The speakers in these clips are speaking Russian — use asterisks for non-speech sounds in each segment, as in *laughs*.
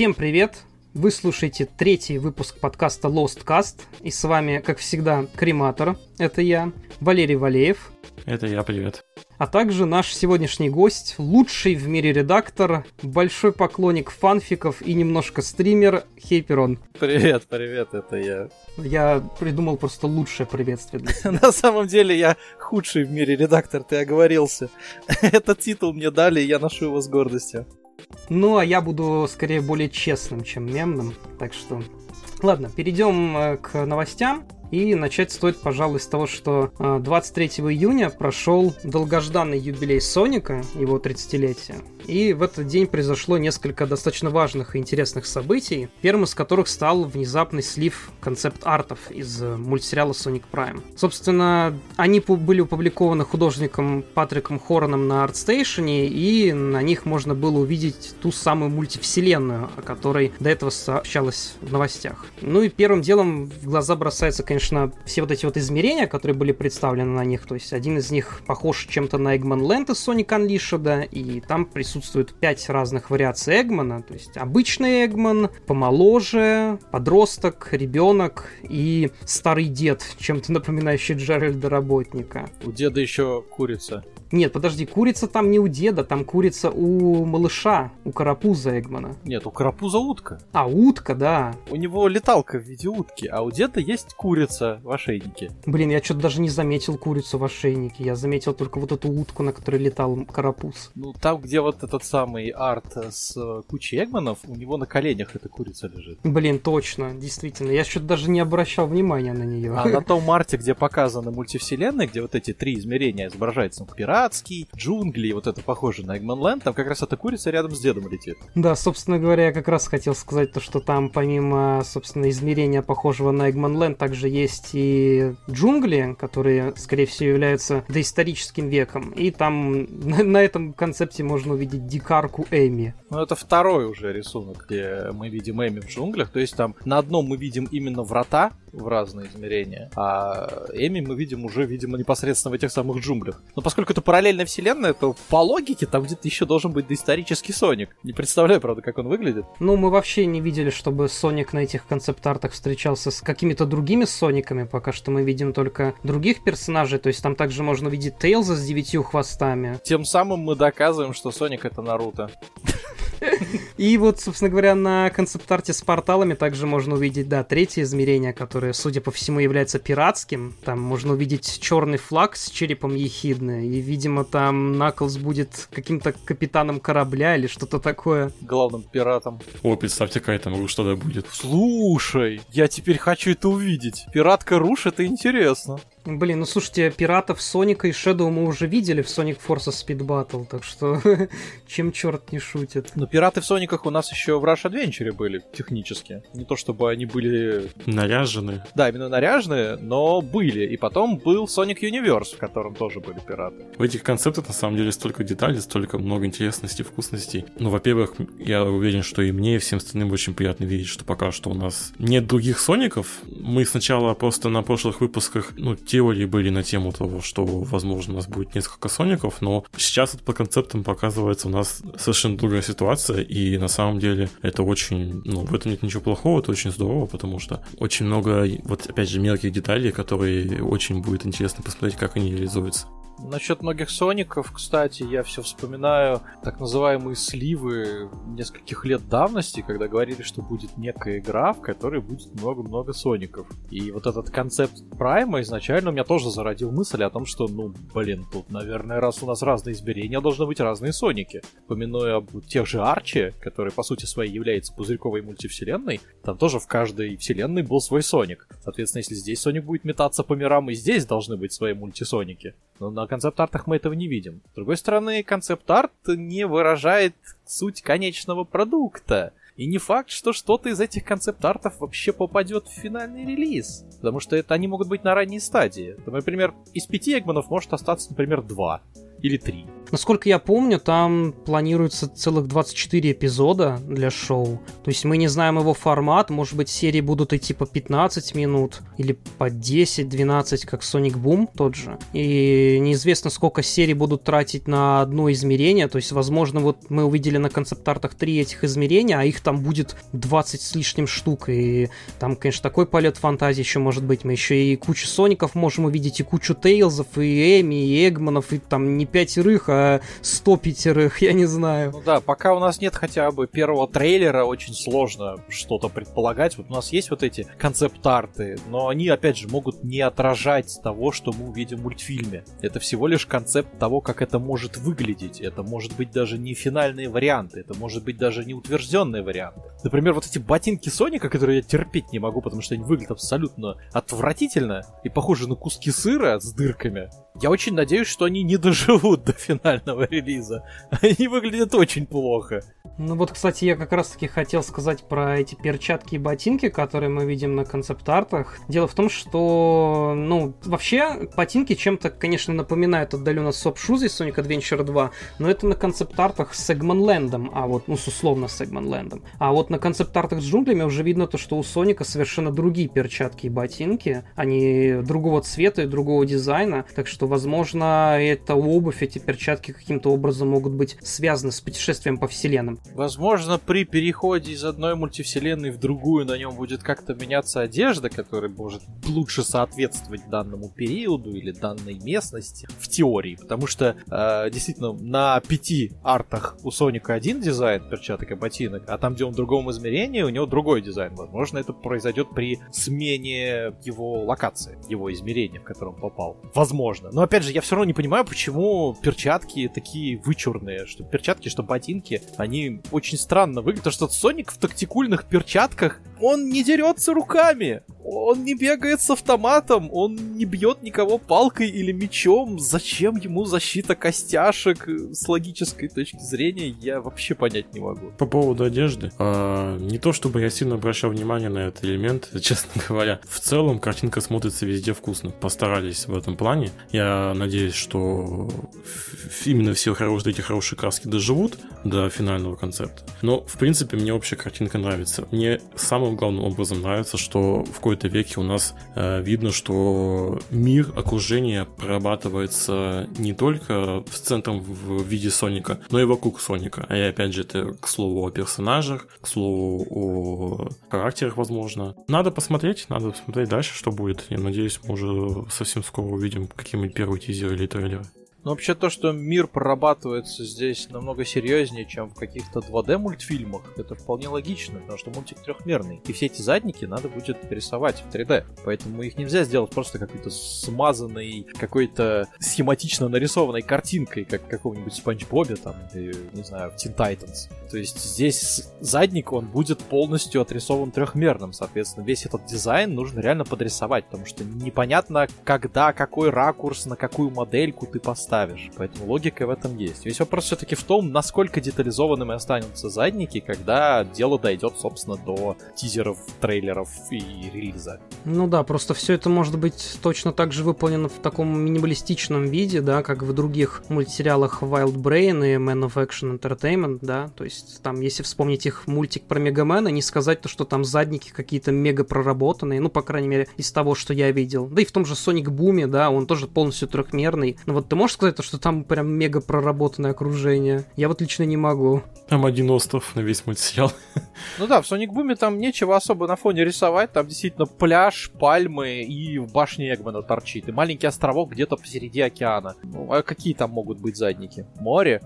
Всем привет! Вы слушаете третий выпуск подкаста Lost Cast, и с вами, как всегда, Крематор, это я, Валерий Валеев. Это я, привет. А также наш сегодняшний гость, лучший в мире редактор, большой поклонник фанфиков и немножко стример Хейперон. Привет, привет, это я. Я придумал просто лучшее приветствие для тебя. *laughs* На самом деле я худший в мире редактор, ты оговорился. *laughs* Этот титул мне дали, и я ношу его с гордостью. Ну, а я буду скорее более честным, чем мемным, так что... Ладно, перейдем э, к новостям. И начать стоит, пожалуй, с того, что 23 э, июня прошел долгожданный юбилей Соника, его 30-летие. И в этот день произошло несколько достаточно важных и интересных событий, первым из которых стал внезапный слив концепт-артов из э, мультсериала Sonic Prime. Собственно, они были опубликованы художником Патриком Хороном на ArtStation, и на них можно было увидеть ту самую мультивселенную, о которой до этого сообщалось в новостях. Ну и первым делом в глаза бросается, конечно, конечно, все вот эти вот измерения, которые были представлены на них, то есть один из них похож чем-то на Eggman Land из Sonic Unleashed, и там присутствует пять разных вариаций Эгмана, то есть обычный Эгман, помоложе, подросток, ребенок и старый дед, чем-то напоминающий Джеральда Работника. У деда еще курица. Нет, подожди, курица там не у деда, там курица у малыша, у карапуза Эгмана. Нет, у карапуза утка. А, утка, да. У него леталка в виде утки, а у деда есть курица в ошейнике. Блин, я что-то даже не заметил курицу в ошейнике. Я заметил только вот эту утку, на которой летал карапуз. Ну, там, где вот этот самый арт с э, кучей Эгманов, у него на коленях эта курица лежит. Блин, точно, действительно. Я что-то даже не обращал внимания на нее. А на *laughs* том арте, где показаны мультивселенные, где вот эти три измерения изображаются, пират, пиратский, джунгли, вот это похоже на Eggman Land, там как раз эта курица рядом с дедом летит. Да, собственно говоря, я как раз хотел сказать то, что там помимо, собственно, измерения похожего на Eggman Land, также есть и джунгли, которые, скорее всего, являются доисторическим веком. И там *laughs* на, на этом концепте можно увидеть дикарку Эми. Ну, это второй уже рисунок, где мы видим Эми в джунглях. То есть там на одном мы видим именно врата в разные измерения, а Эми мы видим уже, видимо, непосредственно в этих самых джунглях. Но поскольку это параллельная вселенная, то по логике там где-то еще должен быть доисторический Соник. Не представляю, правда, как он выглядит. Ну, мы вообще не видели, чтобы Соник на этих концепт-артах встречался с какими-то другими Сониками. Пока что мы видим только других персонажей. То есть там также можно увидеть Тейлза с девятью хвостами. Тем самым мы доказываем, что Соник это Наруто. *laughs* И вот, собственно говоря, на концепт-арте с порталами также можно увидеть, да, третье измерение, которое, судя по всему, является пиратским. Там можно увидеть черный флаг с черепом Ехидны, и, видимо, там Наклз будет каким-то капитаном корабля или что-то такое. Главным пиратом. О, представьте, какая там руш тогда будет. Слушай, я теперь хочу это увидеть. Пиратка Руш, это интересно. Блин, ну слушайте, пиратов Соника и Шэдоу мы уже видели в Sonic Forces Speed Battle, так что *laughs* чем черт не шутит. Но пираты в Сониках у нас еще в Rush Adventure были технически. Не то чтобы они были... Наряжены. Да, именно наряженные, но были. И потом был Sonic Universe, в котором тоже были пираты. В этих концептах на самом деле столько деталей, столько много интересностей, вкусностей. Ну, во-первых, я уверен, что и мне, и всем остальным очень приятно видеть, что пока что у нас нет других Соников. Мы сначала просто на прошлых выпусках, ну, теории были на тему того, что, возможно, у нас будет несколько Соников, но сейчас вот по концептам показывается у нас совершенно другая ситуация, и на самом деле это очень, ну, в этом нет ничего плохого, это очень здорово, потому что очень много, вот опять же, мелких деталей, которые очень будет интересно посмотреть, как они реализуются. Насчет многих Соников, кстати, я все вспоминаю так называемые сливы нескольких лет давности, когда говорили, что будет некая игра, в которой будет много-много Соников. И вот этот концепт Прайма изначально у меня тоже зародил мысль о том, что, ну, блин, тут, наверное, раз у нас разные измерения, должны быть разные Соники. Помянуя об тех же Арчи, который, по сути своей, является пузырьковой мультивселенной, там тоже в каждой вселенной был свой Соник. Соответственно, если здесь Соник будет метаться по мирам, и здесь должны быть свои мультисоники. Но на концепт-артах мы этого не видим. С другой стороны, концепт-арт не выражает суть конечного продукта. И не факт, что что-то из этих концепт-артов вообще попадет в финальный релиз. Потому что это они могут быть на ранней стадии. Например, из пяти Эгманов может остаться, например, два или три. насколько я помню, там планируется целых 24 эпизода для шоу. То есть мы не знаем его формат, может быть, серии будут идти по 15 минут или по 10-12, как Sonic Boom тот же. И неизвестно, сколько серий будут тратить на одно измерение, то есть, возможно, вот мы увидели на концепт-артах три этих измерения, а их там будет 20 с лишним штук, и там, конечно, такой полет фантазии еще может быть. Мы еще и кучу Соников можем увидеть, и кучу Тейлзов, и Эми, и Эгманов, и там не пятерых, а сто пятерых, я не знаю. Ну да, пока у нас нет хотя бы первого трейлера, очень сложно что-то предполагать. Вот у нас есть вот эти концепт-арты, но они, опять же, могут не отражать того, что мы увидим в мультфильме. Это всего лишь концепт того, как это может выглядеть. Это может быть даже не финальные варианты, это может быть даже не утвержденные варианты. Например, вот эти ботинки Соника, которые я терпеть не могу, потому что они выглядят абсолютно отвратительно и похожи на куски сыра с дырками. Я очень надеюсь, что они не доживут до финального релиза. Они выглядят очень плохо. Ну вот, кстати, я как раз-таки хотел сказать про эти перчатки и ботинки, которые мы видим на концепт-артах. Дело в том, что, ну, вообще, ботинки чем-то, конечно, напоминают отдаленно Shoes из Sonic Adventure 2, но это на концепт-артах с Эгман а вот, ну, с условно с Эгман А вот на концепт-артах с джунглями уже видно то, что у Соника совершенно другие перчатки и ботинки, они другого цвета и другого дизайна, так что, возможно, эта обувь, эти перчатки каким-то образом могут быть связаны с путешествием по вселенным. Возможно, при переходе из одной мультивселенной в другую на нем будет как-то меняться одежда, которая может лучше соответствовать данному периоду или данной местности, в теории. Потому что, э, действительно, на пяти артах у Соника один дизайн перчаток и ботинок, а там, где он в другом измерении, у него другой дизайн. Возможно, это произойдет при смене его локации, его измерения, в котором попал. Возможно. Но, опять же, я все равно не понимаю, почему перчатки такие вычурные, что перчатки, что ботинки, они очень странно выглядит, потому что Соник в тактикульных перчатках, он не дерется руками, он не бегает с автоматом, он не бьет никого палкой или мечом. Зачем ему защита костяшек с логической точки зрения, я вообще понять не могу. По поводу одежды, а, не то чтобы я сильно обращал внимание на этот элемент, *laughs* честно говоря. В целом картинка смотрится везде вкусно. Постарались в этом плане. Я надеюсь, что именно все хорошие, эти хорошие краски доживут до финального концепта. Но, в принципе, мне общая картинка нравится. Мне самым главным образом нравится, что в какой-то веке у нас э, видно, что мир, окружение прорабатывается не только в центром в виде Соника, но и вокруг Соника. А я, опять же, это к слову о персонажах, к слову о характерах, возможно. Надо посмотреть, надо посмотреть дальше, что будет. Я надеюсь, мы уже совсем скоро увидим какие-нибудь первые тизеры или трейлеры. Но вообще то, что мир прорабатывается здесь намного серьезнее, чем в каких-то 2D мультфильмах, это вполне логично, потому что мультик трехмерный. И все эти задники надо будет рисовать в 3D. Поэтому их нельзя сделать просто какой-то смазанной, какой-то схематично нарисованной картинкой, как в каком-нибудь Спанч Бобе там, или, не знаю, в Teen Titans. То есть здесь задник, он будет полностью отрисован трехмерным, соответственно, весь этот дизайн нужно реально подрисовать, потому что непонятно, когда, какой ракурс, на какую модельку ты поставишь ставишь. Поэтому логика в этом есть. Весь вопрос все-таки в том, насколько детализованными останутся задники, когда дело дойдет, собственно, до тизеров, трейлеров и релиза. Ну да, просто все это может быть точно так же выполнено в таком минималистичном виде, да, как в других мультсериалах Wild Brain и Man of Action Entertainment, да, то есть там, если вспомнить их мультик про Мегамена, не сказать то, что там задники какие-то мега проработанные, ну, по крайней мере, из того, что я видел. Да и в том же Sonic Boom, да, он тоже полностью трехмерный. Но вот ты можешь сказать, то, что там прям мега проработанное окружение. Я вот лично не могу. Там один остров на весь мультсериал. Ну да, в Sonic Boom там нечего особо на фоне рисовать. Там действительно пляж, пальмы и в башне Эгмана торчит. И маленький островок где-то посереди океана. Ну, а какие там могут быть задники? Море?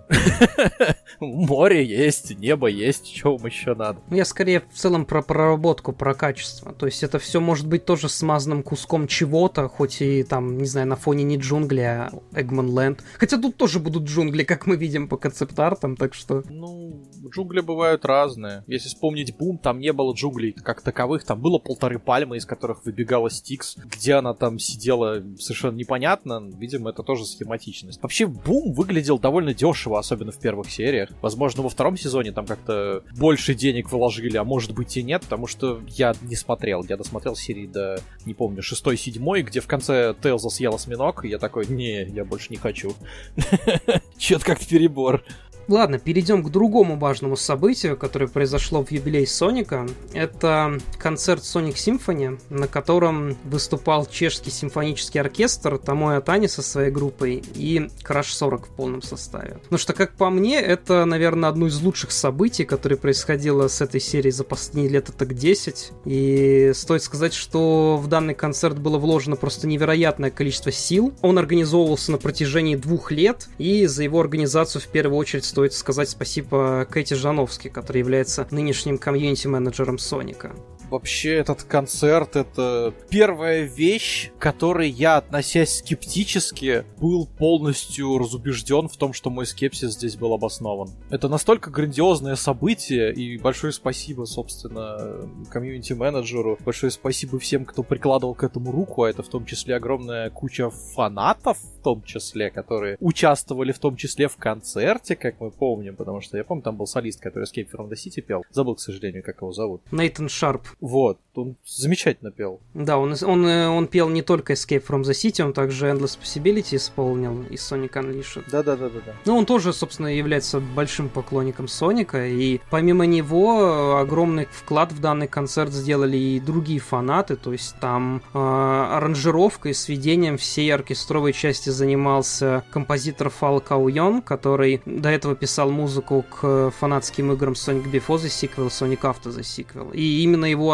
*laughs* Море есть, небо есть, что вам еще надо? Ну, я скорее в целом про проработку, про качество. То есть это все может быть тоже смазанным куском чего-то, хоть и там, не знаю, на фоне не джунгли, а Эгман Лэнд. Хотя тут тоже будут джунгли, как мы видим по концепт-артам, так что... Ну, джунгли бывают разные. Если вспомнить бум, там не было джунглей как таковых, там было полторы пальмы, из которых выбегала Стикс. Где она там сидела, совершенно непонятно. Видимо, это тоже схематичность. Вообще, бум выглядел довольно дешево, особенно в первых сериях. Возможно, во втором сезоне там как-то больше денег вложили, а может быть и нет, потому что я не смотрел. Я досмотрел серии до, не помню, шестой, седьмой, где в конце Тейлза съел осьминог, и я такой, не, я больше не хочу. *laughs* Чё-то как-то перебор. Ладно, перейдем к другому важному событию, которое произошло в юбилей Соника. Это концерт Sonic Symphony, на котором выступал чешский симфонический оркестр Томоя Тани со своей группой и Crash 40 в полном составе. Потому что, как по мне, это, наверное, одно из лучших событий, которое происходило с этой серией за последние лет так 10. И стоит сказать, что в данный концерт было вложено просто невероятное количество сил. Он организовывался на протяжении двух лет, и за его организацию в первую очередь стоит сказать спасибо Кэти Жановски, который является нынешним комьюнити-менеджером Соника. Вообще этот концерт это первая вещь, которой я, относясь скептически, был полностью разубежден в том, что мой скепсис здесь был обоснован. Это настолько грандиозное событие, и большое спасибо, собственно, комьюнити-менеджеру, большое спасибо всем, кто прикладывал к этому руку, а это в том числе огромная куча фанатов, том числе, которые участвовали в том числе в концерте, как мы помним, потому что я помню, там был солист, который Escape from the City пел. Забыл, к сожалению, как его зовут. Нейтан Шарп. Вот, он замечательно пел. Да, он, он, э, он пел не только Escape from the City, он также Endless Possibility исполнил из Sonic Unleashed. Да-да-да-да. Ну, он тоже, собственно, является большим поклонником Соника, и помимо него огромный вклад в данный концерт сделали и другие фанаты, то есть там э, аранжировкой, сведением всей оркестровой части занимался композитор Фал Кауйон, который до этого писал музыку к фанатским играм Sonic Before the Sequel, Sonic After the Sequel. И именно его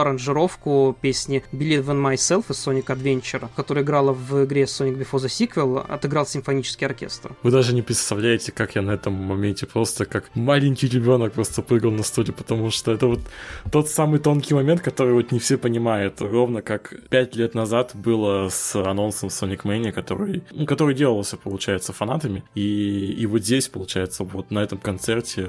аранжировку песни Believe in Myself из Sonic Adventure, которая играла в игре Sonic Before the Sequel, отыграл симфонический оркестр. Вы даже не представляете, как я на этом моменте просто как маленький ребенок просто прыгал на стуле, потому что это вот тот самый тонкий момент, который вот не все понимают. Ровно как пять лет назад было с анонсом Sonic Mania, который, ну, который делался, получается, фанатами. И, и вот здесь, получается, вот на этом концерте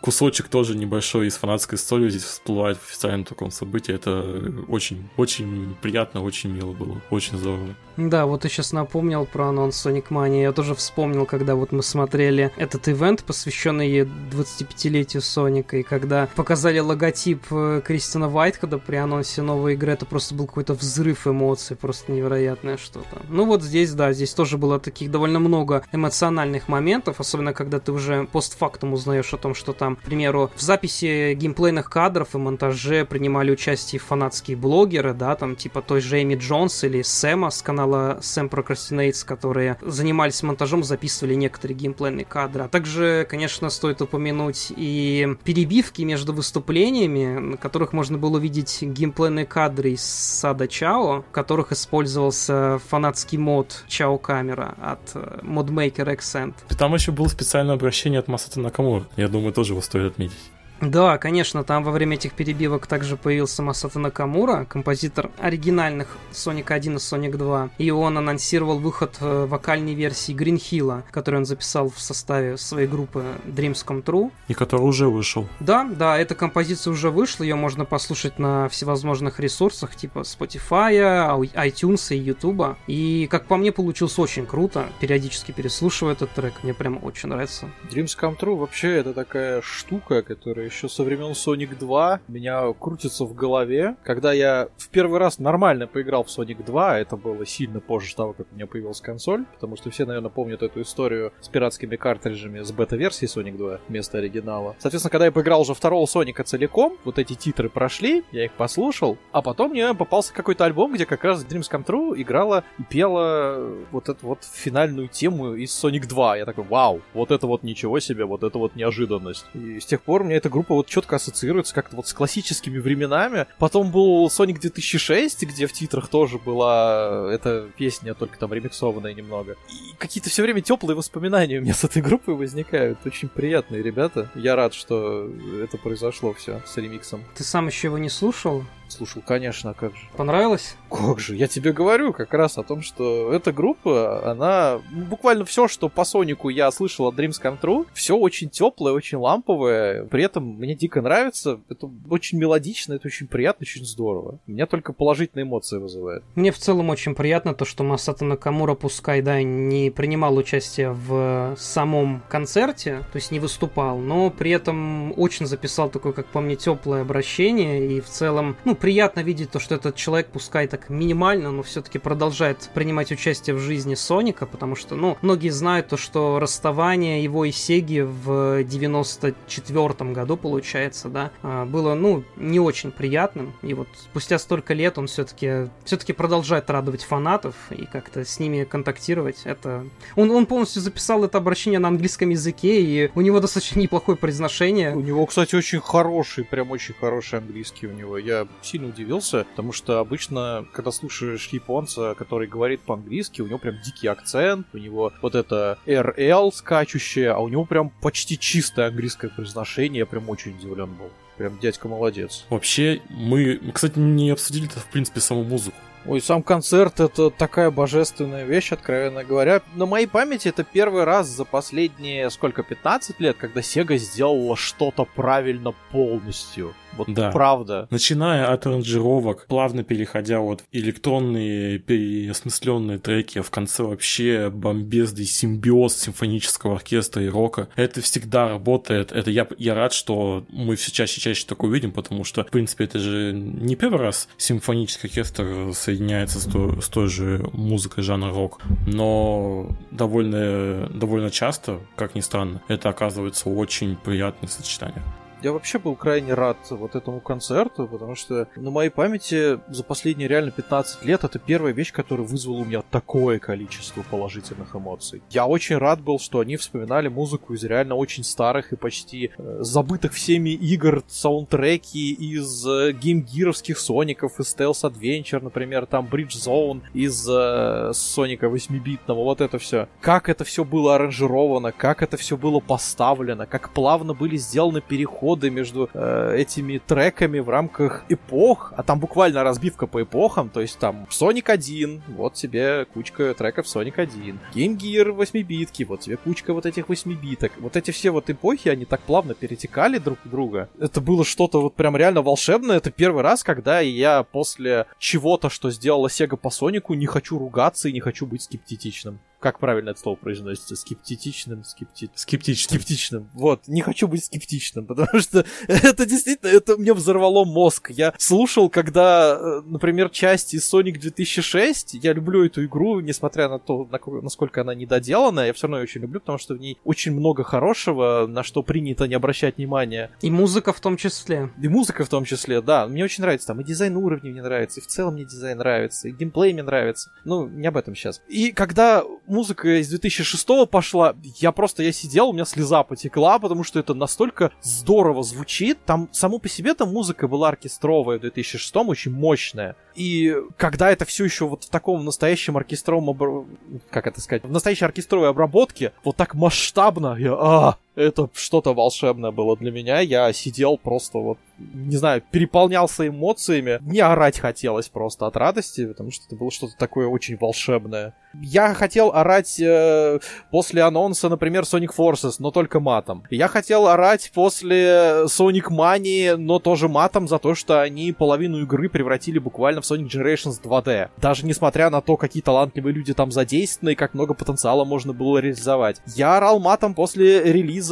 кусочек тоже небольшой из фанатской истории здесь всплывает в официальном таком событии. Это очень, очень приятно, очень мило было. Очень здорово. Да, вот ты сейчас напомнил про анонс Sonic Mania. Я тоже вспомнил, когда вот мы смотрели этот ивент, посвященный 25-летию Соника, и когда показали логотип э, Кристина Вайтхеда при анонсе новой игры, это просто был какой-то взрыв эмоций, просто невероятное что-то. Ну вот здесь, да, здесь тоже было таких довольно много эмоциональных моментов, особенно когда ты уже постфактум узнаешь о том, что там, к примеру, в записи геймплейных кадров и монтаже принимали участие фанатские блогеры, да, там типа той же Эми Джонс или Сэма с канала Sam Procrastinates, которые занимались монтажом, записывали некоторые геймплейные кадры. А также, конечно, стоит упомянуть и перебивки между выступлениями, на которых можно было увидеть геймплейные кадры из Сада Чао, в которых использовался фанатский мод Чао Камера от э, модмейкера Accent. Там еще было специальное обращение от Масата Накамура. Я думаю, тоже его стоит отметить. Да, конечно, там во время этих перебивок также появился Масата Накамура, композитор оригинальных Sonic 1 и Sonic 2, и он анонсировал выход э, вокальной версии Green Hill, которую он записал в составе своей группы Dreams Come True. И который уже вышел. Да, да, эта композиция уже вышла, ее можно послушать на всевозможных ресурсах, типа Spotify, iTunes и YouTube. И, как по мне, получилось очень круто. Периодически переслушиваю этот трек, мне прям очень нравится. Dreams Come True вообще это такая штука, которая еще со времен Sonic 2 меня крутится в голове. Когда я в первый раз нормально поиграл в Sonic 2, это было сильно позже того, как у меня появилась консоль, потому что все, наверное, помнят эту историю с пиратскими картриджами с бета-версии Sonic 2 вместо оригинала. Соответственно, когда я поиграл уже второго Соника целиком, вот эти титры прошли, я их послушал, а потом мне попался какой-то альбом, где как раз Dreams Come True играла и пела вот эту вот финальную тему из Sonic 2. Я такой, вау, вот это вот ничего себе, вот это вот неожиданность. И с тех пор мне эта группа группа вот четко ассоциируется как-то вот с классическими временами. Потом был Sonic 2006, где в титрах тоже была эта песня, только там ремиксованная немного. И какие-то все время теплые воспоминания у меня с этой группой возникают. Очень приятные ребята. Я рад, что это произошло все с ремиксом. Ты сам еще его не слушал? Слушал, конечно, как же. Понравилось? Как же, я тебе говорю как раз о том, что эта группа, она ну, буквально все, что по Сонику я слышал от Dreams Come True, все очень теплое, очень ламповое, при этом мне дико нравится, это очень мелодично, это очень приятно, очень здорово. Меня только положительные эмоции вызывает. Мне в целом очень приятно то, что Масата Накамура, пускай, да, не принимал участие в самом концерте, то есть не выступал, но при этом очень записал такое, как по мне, теплое обращение, и в целом, ну, приятно видеть то, что этот человек, пускай так минимально, но все-таки продолжает принимать участие в жизни Соника, потому что, ну, многие знают то, что расставание его и Сеги в 94 году, получается, да, а, было, ну, не очень приятным, и вот спустя столько лет он все-таки все-таки продолжает радовать фанатов и как-то с ними контактировать, это... Он, он полностью записал это обращение на английском языке, и у него достаточно неплохое произношение. У него, кстати, очень хороший, прям очень хороший английский у него. Я сильно удивился, потому что обычно, когда слушаешь японца, который говорит по-английски, у него прям дикий акцент, у него вот это RL скачущее, а у него прям почти чистое английское произношение, я прям очень удивлен был. Прям дядька молодец. Вообще, мы, кстати, не обсудили в принципе, саму музыку. Ой, сам концерт это такая божественная вещь, откровенно говоря. На моей памяти это первый раз за последние, сколько, 15 лет, когда Sega сделала что-то правильно полностью. Вот да. правда. Начиная от аранжировок, плавно переходя вот в электронные переосмысленные треки, а в конце вообще бомбезный симбиоз симфонического оркестра и рока. Это всегда работает. Это я, я рад, что мы все чаще и чаще такое видим, потому что, в принципе, это же не первый раз симфонический оркестр соединяется с, то, с той же музыкой жанра рок, но довольно, довольно часто, как ни странно, это оказывается очень приятное сочетание. Я вообще был крайне рад вот этому концерту, потому что на моей памяти за последние реально 15 лет это первая вещь, которая вызвала у меня такое количество положительных эмоций. Я очень рад был, что они вспоминали музыку из реально очень старых и почти э, забытых всеми игр, саундтреки из э, геймгировских соников, из Tales Adventure, например, там Bridge Zone из э, Соника 8-битного, вот это все. Как это все было аранжировано, как это все было поставлено, как плавно были сделаны переходы переходы между э, этими треками в рамках эпох, а там буквально разбивка по эпохам, то есть там Sonic 1, вот тебе кучка треков Sonic 1, Game Gear 8-битки, вот тебе кучка вот этих 8-биток. Вот эти все вот эпохи, они так плавно перетекали друг в друга. Это было что-то вот прям реально волшебное. Это первый раз, когда я после чего-то, что сделала Sega по Сонику, не хочу ругаться и не хочу быть скептичным как правильно это слово произносится? Скептичным, скепти... скептичным. Скептичным. Вот, не хочу быть скептичным, *laughs* потому что это действительно, это мне взорвало мозг. Я слушал, когда, э, например, часть из Sonic 2006, я люблю эту игру, несмотря на то, насколько она недоделанная, я все равно ее очень люблю, потому что в ней очень много хорошего, на что принято не обращать внимания. И музыка в том числе. И музыка в том числе, да. Мне очень нравится там и дизайн уровней мне нравится, и в целом мне дизайн нравится, и геймплей мне нравится. Ну, не об этом сейчас. И когда музыка из 2006 пошла, я просто, я сидел, у меня слеза потекла, потому что это настолько здорово звучит. Там, само по себе там музыка была оркестровая в 2006, очень мощная. И когда это все еще вот в таком настоящем оркестровом, обр... как это сказать, в настоящей оркестровой обработке, вот так масштабно, я, а, это что-то волшебное было для меня. Я сидел просто вот, не знаю, переполнялся эмоциями. Не орать хотелось просто от радости, потому что это было что-то такое очень волшебное. Я хотел орать э, после анонса, например, Sonic Forces, но только матом. Я хотел орать после Sonic Mania, но тоже матом за то, что они половину игры превратили буквально в Sonic Generations 2D. Даже несмотря на то, какие талантливые люди там задействованы и как много потенциала можно было реализовать. Я орал матом после релиза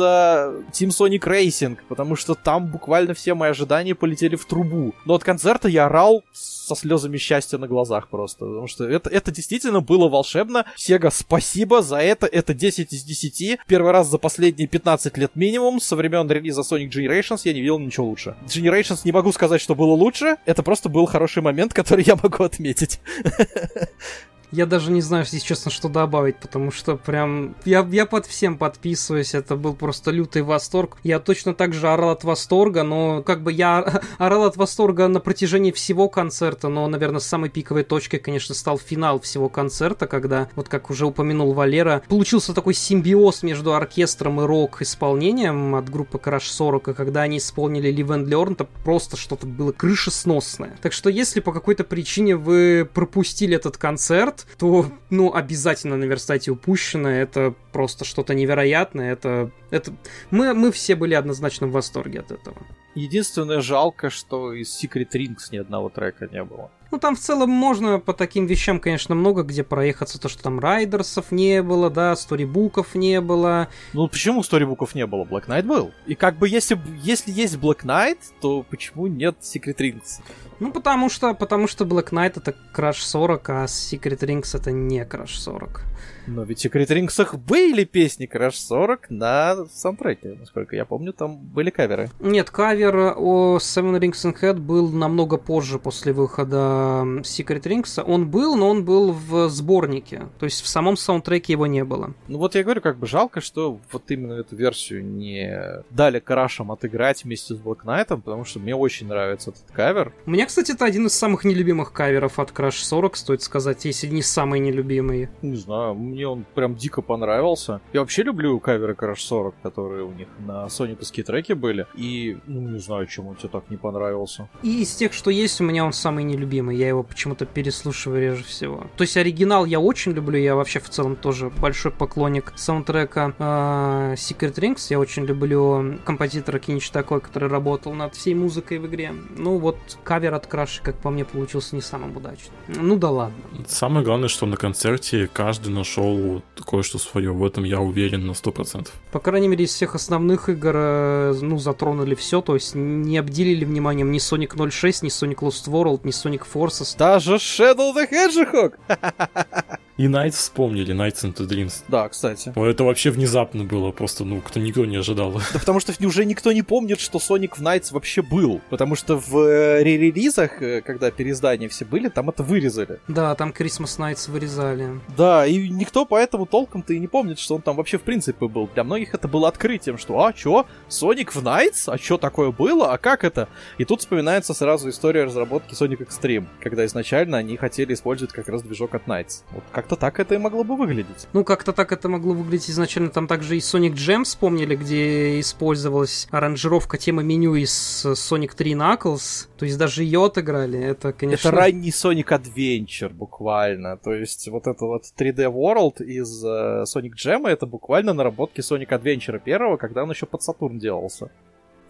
Team Sonic Racing, потому что там буквально все мои ожидания полетели в трубу. Но от концерта я орал со слезами счастья на глазах просто, потому что это, это действительно было волшебно. Сега, спасибо за это, это 10 из 10. Первый раз за последние 15 лет минимум, со времен релиза Sonic Generations я не видел ничего лучше. Generations не могу сказать, что было лучше, это просто был хороший момент, *laughs* который я могу отметить. *laughs* Я даже не знаю, если честно, что добавить, потому что прям... Я, я под всем подписываюсь, это был просто лютый восторг. Я точно так же орал от восторга, но как бы я *laughs* орал от восторга на протяжении всего концерта, но, наверное, самой пиковой точкой, конечно, стал финал всего концерта, когда, вот как уже упомянул Валера, получился такой симбиоз между оркестром и рок-исполнением от группы Crash 40, и когда они исполнили Live and Learn, это просто что-то было крышесносное. Так что если по какой-то причине вы пропустили этот концерт, то, ну, обязательно наверстайте упущенное. Это просто что-то невероятное. Это, это... Мы, мы все были однозначно в восторге от этого. Единственное жалко, что из Secret Rings ни одного трека не было. Ну, там в целом можно по таким вещам, конечно, много где проехаться. То, что там райдерсов не было, да, сторибуков не было. Ну, почему сторибуков не было? Black Knight был. И как бы если, если есть Black Knight, то почему нет Secret Rings? Ну, потому что, потому что Black Knight это Crash 40, а Secret Rings это не Crash 40. Но ведь в Secret Rings были песни Crash 40 на саундтреке, насколько я помню, там были каверы. Нет, кавер о Seven Rings and Head был намного позже после выхода Secret Rings. Он был, но он был в сборнике. То есть в самом саундтреке его не было. Ну вот я говорю, как бы жалко, что вот именно эту версию не дали Крашам отыграть вместе с Black Knight, потому что мне очень нравится этот кавер. У меня, кстати, это один из самых нелюбимых каверов от Crash 40, стоит сказать, если не самый нелюбимый. Не знаю, мне он прям дико понравился. Я вообще люблю каверы Crash 40, которые у них на сониковские треки были. И, ну, не знаю, чем он тебе так не понравился. И из тех, что есть, у меня он самый нелюбимый. Я его почему-то переслушиваю реже всего. То есть оригинал я очень люблю. Я вообще в целом тоже большой поклонник саундтрека э, Secret Rings. Я очень люблю композитора Кинич такой, который работал над всей музыкой в игре. Ну вот кавер от Краши, как по мне, получился не самым удачным. Ну да ладно. Самое главное, что на концерте каждый нашел кое-что свое. В этом я уверен на 100%. По крайней мере, из всех основных игр, э, ну, затронули все, то есть не обделили вниманием ни Sonic 06, ни Sonic Lost World, ни Sonic Forces. Даже Shadow the Hedgehog! *laughs* И Nights вспомнили, Nights into Dreams. Да, кстати. Ну, это вообще внезапно было, просто, ну, кто никто не ожидал. Да потому что уже никто не помнит, что Sonic в Nights вообще был. Потому что в э, ререлизах, э, когда переиздания все были, там это вырезали. Да, там Christmas Nights вырезали. Да, и никто поэтому толком-то и не помнит, что он там вообще в принципе был. Для многих это было открытием, что, а, чё, Sonic в Nights? А чё такое было? А как это? И тут вспоминается сразу история разработки Sonic Extreme, когда изначально они хотели использовать как раз движок от Nights. Вот как-то так это и могло бы выглядеть. Ну, как-то так это могло выглядеть изначально. Там также и Sonic Jam вспомнили, где использовалась аранжировка темы меню из Sonic 3 Knuckles. То есть даже ее отыграли. Это, конечно... Это ранний Sonic Adventure, буквально. То есть вот это вот 3D World из uh, Sonic Jam, это буквально наработки Sonic Adventure первого, когда он еще под Сатурн делался.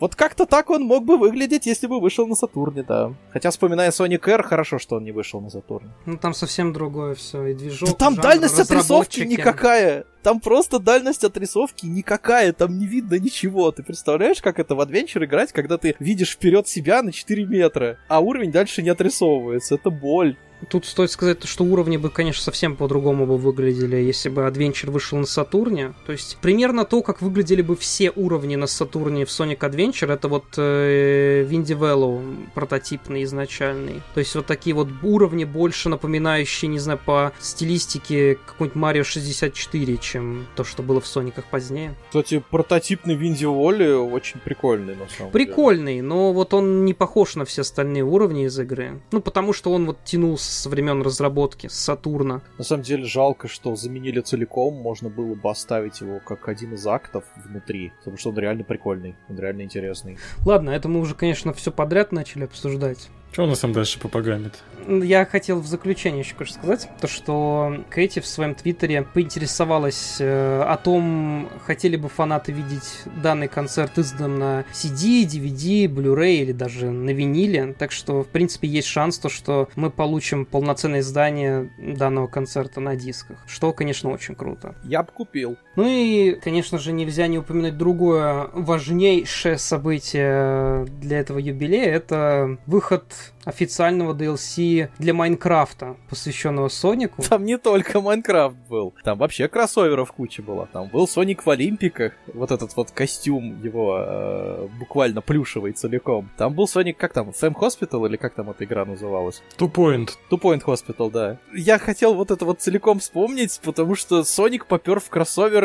Вот как-то так он мог бы выглядеть, если бы вышел на Сатурне, да. Хотя, вспоминая Sonic R, хорошо, что он не вышел на Сатурне. Ну, там совсем другое все, и движок, да там жанр, дальность отрисовки никакая. Там просто дальность отрисовки никакая, там не видно ничего. Ты представляешь, как это в Adventure играть, когда ты видишь вперед себя на 4 метра, а уровень дальше не отрисовывается. Это боль. Тут стоит сказать, что уровни бы, конечно, совсем по-другому бы выглядели, если бы Adventure вышел на Сатурне. То есть примерно то, как выглядели бы все уровни на Сатурне в Sonic Adventure, это вот э, Windy Valley прототипный изначальный. То есть вот такие вот уровни, больше напоминающие, не знаю, по стилистике какой-нибудь Mario 64, чем то, что было в Сониках позднее. Кстати, прототипный Windy Valley очень прикольный, на самом прикольный, деле. но вот он не похож на все остальные уровни из игры. Ну, потому что он вот тянулся со времен разработки, с Сатурна. На самом деле жалко, что заменили целиком, можно было бы оставить его как один из актов внутри, потому что он реально прикольный, он реально интересный. Ладно, это мы уже, конечно, все подряд начали обсуждать. Что у нас там дальше попагамит? Я хотел в заключение еще кое-что сказать, то что Кэти в своем твиттере поинтересовалась э, о том, хотели бы фанаты видеть данный концерт издан на CD, DVD, Blu-ray или даже на виниле, так что, в принципе, есть шанс то, что мы получим полноценное издание данного концерта на дисках, что, конечно, очень круто. Я бы купил. Ну и, конечно же, нельзя не упомянуть другое важнейшее событие для этого юбилея, это выход официального DLC для Майнкрафта, посвященного Сонику. Там не только Майнкрафт был. Там вообще кроссоверов куча была. Там был Соник в Олимпиках. Вот этот вот костюм его э, буквально плюшевый целиком. Там был Соник, как там, Фэм Hospital или как там эта игра называлась? Two Point. Two Point Hospital, да. Я хотел вот это вот целиком вспомнить, потому что Соник попер в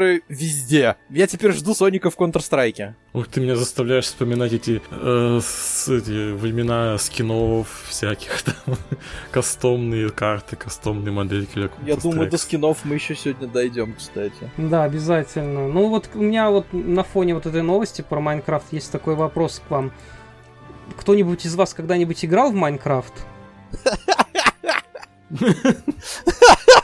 кроссоверы везде. Я теперь жду Соника в Counter-Strike. Ух, ты меня заставляешь вспоминать эти, э, с, эти времена скинов всяких *laughs* там, кастомные карты, кастомные модельки. Для Я думаю, до скинов мы еще сегодня дойдем, кстати. Да, обязательно. Ну вот у меня вот на фоне вот этой новости про Майнкрафт есть такой вопрос к вам. Кто-нибудь из вас когда-нибудь играл в Майнкрафт? *laughs*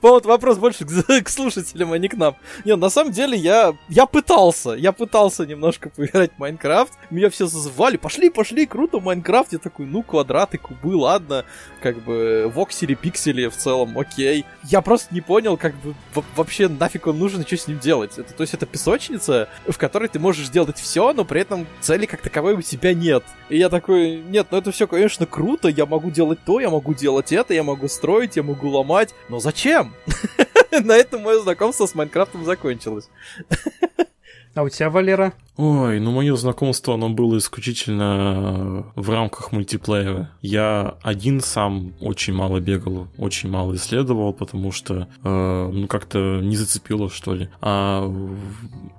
По-моему, вопрос больше *laughs* к, слушателям, а не к нам. Не, на самом деле я, я пытался, я пытался немножко поиграть в Майнкрафт. Меня все зазвали, пошли, пошли, круто, Майнкрафт. Я такой, ну, квадраты, кубы, ладно. Как бы воксели, пиксели в целом, окей. Я просто не понял, как бы вообще нафиг он нужен и что с ним делать. Это, то есть это песочница, в которой ты можешь делать все, но при этом цели как таковой у тебя нет. И я такой, нет, ну это все, конечно, круто, я могу делать то, я могу делать это, я могу строить, я могу ломать, но зачем? *laughs* На этом мое знакомство с Майнкрафтом закончилось. А у тебя, Валера? Ой, ну мое знакомство, оно было исключительно в рамках мультиплеера. Я один сам очень мало бегал, очень мало исследовал, потому что, э, ну, как-то не зацепило, что ли. А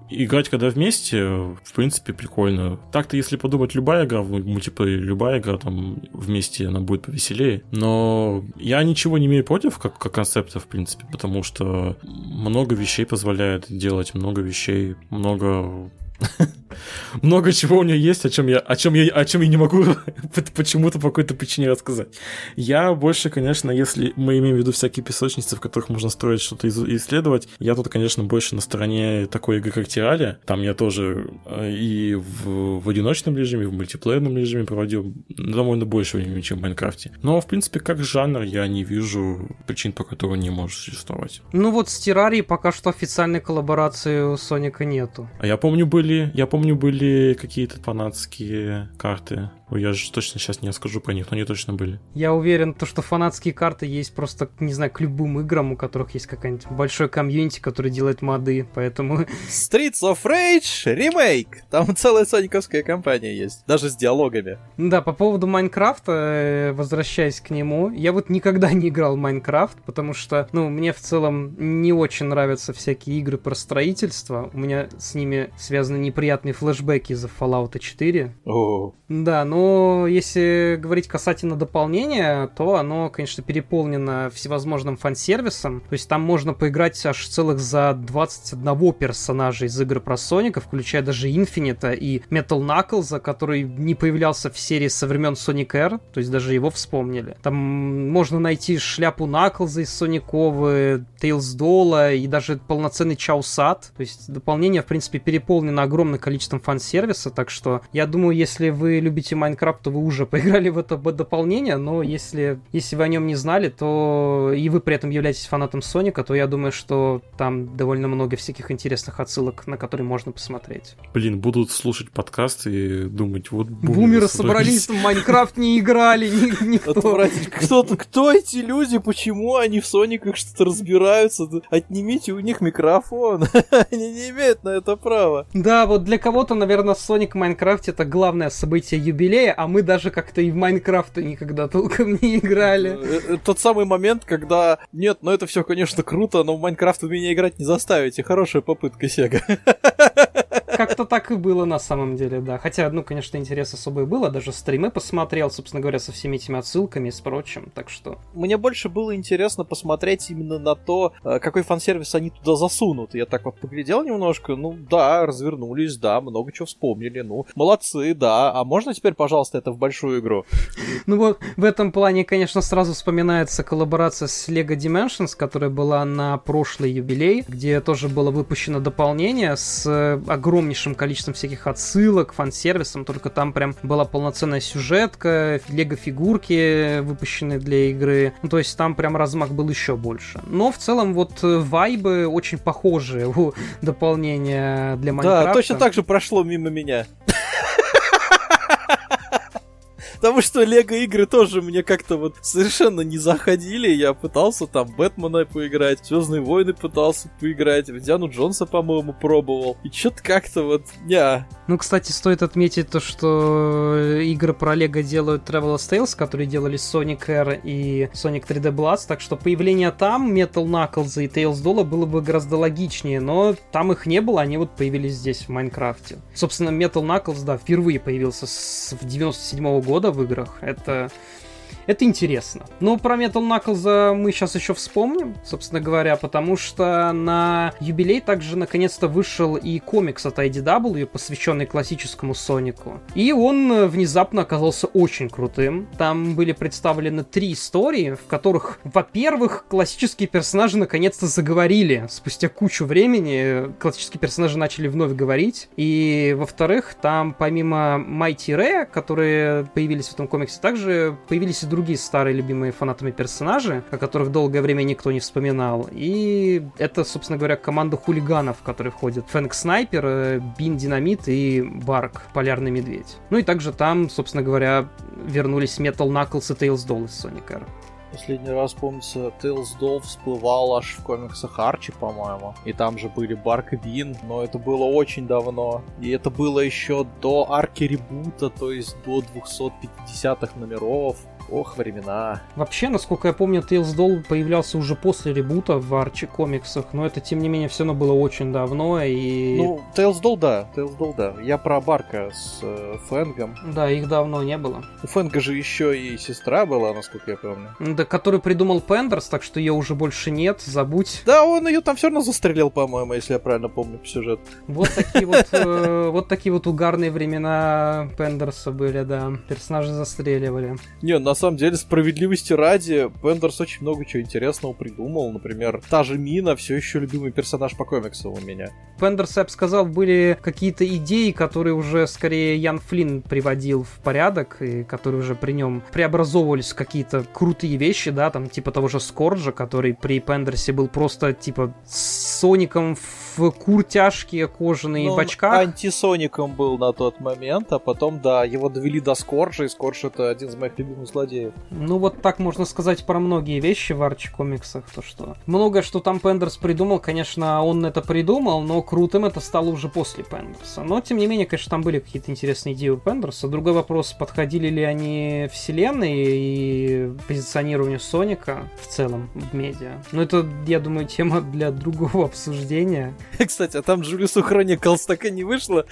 играть когда вместе, в принципе, прикольно. Так-то, если подумать, любая игра в мультиплеере, любая игра там вместе, она будет повеселее. Но я ничего не имею против, как, как концепта, в принципе, потому что много вещей позволяет делать, много вещей, много *laughs* много чего у нее есть, о чем я, о чем я, о чем я не могу *laughs* почему-то по какой-то причине рассказать. Я больше, конечно, если мы имеем в виду всякие песочницы, в которых можно строить что-то и исследовать, я тут, конечно, больше на стороне такой игры, как Тиралия. Там я тоже э, и в, в одиночном режиме, и в мультиплеерном режиме проводил довольно больше времени, чем в Майнкрафте. Но, в принципе, как жанр я не вижу причин, по которым не может существовать. Ну вот с Террарией пока что официальной коллаборации у Соника нету. А я помню, были, я помню, были какие-то фанатские карты Ой, я же точно сейчас не скажу про них, но они точно были. Я уверен, то, что фанатские карты есть просто, не знаю, к любым играм, у которых есть какая-нибудь большой комьюнити, который делает моды, поэтому... *laughs* Streets of Rage ремейк! Там целая сониковская компания есть, даже с диалогами. Да, по поводу Майнкрафта, э, возвращаясь к нему, я вот никогда не играл в Майнкрафт, потому что, ну, мне в целом не очень нравятся всякие игры про строительство. У меня с ними связаны неприятные флешбеки из-за Fallout 4. О. Да, но если говорить касательно дополнения, то оно, конечно, переполнено всевозможным фан-сервисом. То есть там можно поиграть аж целых за 21 персонажа из игры про Соника, включая даже Инфинита и Metal Knuckles, который не появлялся в серии со времен Sonic Air, то есть даже его вспомнили. Там можно найти шляпу Наклза из Сониковы, Тейлз Дола и даже полноценный Чаусат. То есть дополнение, в принципе, переполнено огромным количеством фан-сервиса, так что я думаю, если вы любите Майнкрафт, то вы уже *laughs* поиграли в это дополнение, но если, если вы о нем не знали, то и вы при этом являетесь фанатом Соника, то я думаю, что там довольно много всяких интересных отсылок, на которые можно посмотреть. Блин, будут слушать подкаст и думать, вот бумеры, бумеры собрались, в Майнкрафт не играли, *laughs* никто. Кто, кто эти люди, почему они в Сониках что-то разбираются? Отнимите у них микрофон, *laughs* они не имеют на это права. Да, вот для кого-то, наверное, Соник в Майнкрафте это главное событие юбилея, юбилея, а мы даже как-то и в Майнкрафт никогда толком не играли. Э, э, тот самый момент, когда нет, ну это все, конечно, круто, но в Майнкрафт вы меня играть не заставите. Хорошая попытка, Сега. *laughs* Как-то так и было на самом деле, да. Хотя, ну, конечно, интерес особый было. Даже стримы посмотрел, собственно говоря, со всеми этими отсылками и с прочим. Так что... Мне больше было интересно посмотреть именно на то, э, какой фан-сервис они туда засунут. Я так вот поглядел немножко. Ну, да, развернулись, да, много чего вспомнили. Ну, молодцы, да. А можно теперь, пожалуйста, это в большую игру? Ну вот, в этом плане, конечно, сразу вспоминается коллаборация с LEGO Dimensions, которая была на прошлый юбилей, где тоже было выпущено дополнение с э, огромным огромнейшим количеством всяких отсылок, фан-сервисом, только там прям была полноценная сюжетка, лего-фигурки, выпущенные для игры. Ну, то есть там прям размах был еще больше. Но в целом вот э, вайбы очень похожие у *laughs* дополнения для Майнкрафта. Да, точно так же прошло мимо меня. *laughs* Потому что Лего игры тоже мне как-то вот совершенно не заходили. Я пытался там Бэтмена поиграть, Звездные войны пытался поиграть, в Джонса, по-моему, пробовал. И что-то как-то вот, не. Ну, кстати, стоит отметить то, что игры про Лего делают Traveler's Tales, которые делали Sonic Air и Sonic 3D Blast, так что появление там Metal Knuckles и Tails Dolla было бы гораздо логичнее, но там их не было, они вот появились здесь, в Майнкрафте. Собственно, Metal Knuckles, да, впервые появился с 97 -го года в играх. Это это интересно. Но про Metal Knuckles мы сейчас еще вспомним, собственно говоря, потому что на юбилей также наконец-то вышел и комикс от IDW, посвященный классическому Сонику. И он внезапно оказался очень крутым. Там были представлены три истории, в которых, во-первых, классические персонажи наконец-то заговорили. Спустя кучу времени классические персонажи начали вновь говорить. И, во-вторых, там помимо Майти Рэя, которые появились в этом комиксе, также появились и другие старые любимые фанатами персонажи, о которых долгое время никто не вспоминал. И это, собственно говоря, команда хулиганов, в которые входят Фэнк Снайпер, э, Бин Динамит и Барк, Полярный Медведь. Ну и также там, собственно говоря, вернулись Metal Knuckles и Tails Doll из Sonic Air. Последний раз, помнится, Тейлз Doll всплывал аж в комиксах Арчи, по-моему. И там же были Барк и Бин, но это было очень давно. И это было еще до арки ребута, то есть до 250-х номеров. Ох, времена. Вообще, насколько я помню, Tales Doll появлялся уже после ребута в Арчи комиксах, но это, тем не менее, все равно было очень давно, и... Ну, Tales Doll, да, Tales Doll, да. Я про Барка с э, Фэнгом. Да, их давно не было. У Фэнга же еще и сестра была, насколько я помню. Да, который придумал Пендерс, так что ее уже больше нет, забудь. Да, он ее там все равно застрелил, по-моему, если я правильно помню сюжет. Вот такие вот, э, *laughs* вот такие вот угарные времена Пендерса были, да. Персонажи застреливали. Не, на самом деле, справедливости ради, Бендерс очень много чего интересного придумал. Например, та же Мина все еще любимый персонаж по комиксам у меня. Я бы сказал, были какие-то идеи, которые уже скорее Ян Флинн приводил в порядок, и которые уже при нем преобразовывались в какие-то крутые вещи, да, там типа того же Скорджа, который при Пендерсе был просто типа Соником в куртяшке кожаные Ну, в очках. антисоником был на тот момент, а потом, да, его довели до Скорджа, и Скордж это один из моих любимых злодеев. Ну вот так можно сказать про многие вещи в Арчи комиксах, то что многое, что там Пендерс придумал, конечно, он это придумал, но крутым это стало уже после Пендерса. Но, тем не менее, конечно, там были какие-то интересные идеи у Пендерса. Другой вопрос, подходили ли они вселенной и позиционированию Соника в целом в медиа. Но это, я думаю, тема для другого обсуждения. Кстати, а там Джулиусу Хрониклс так и не вышло.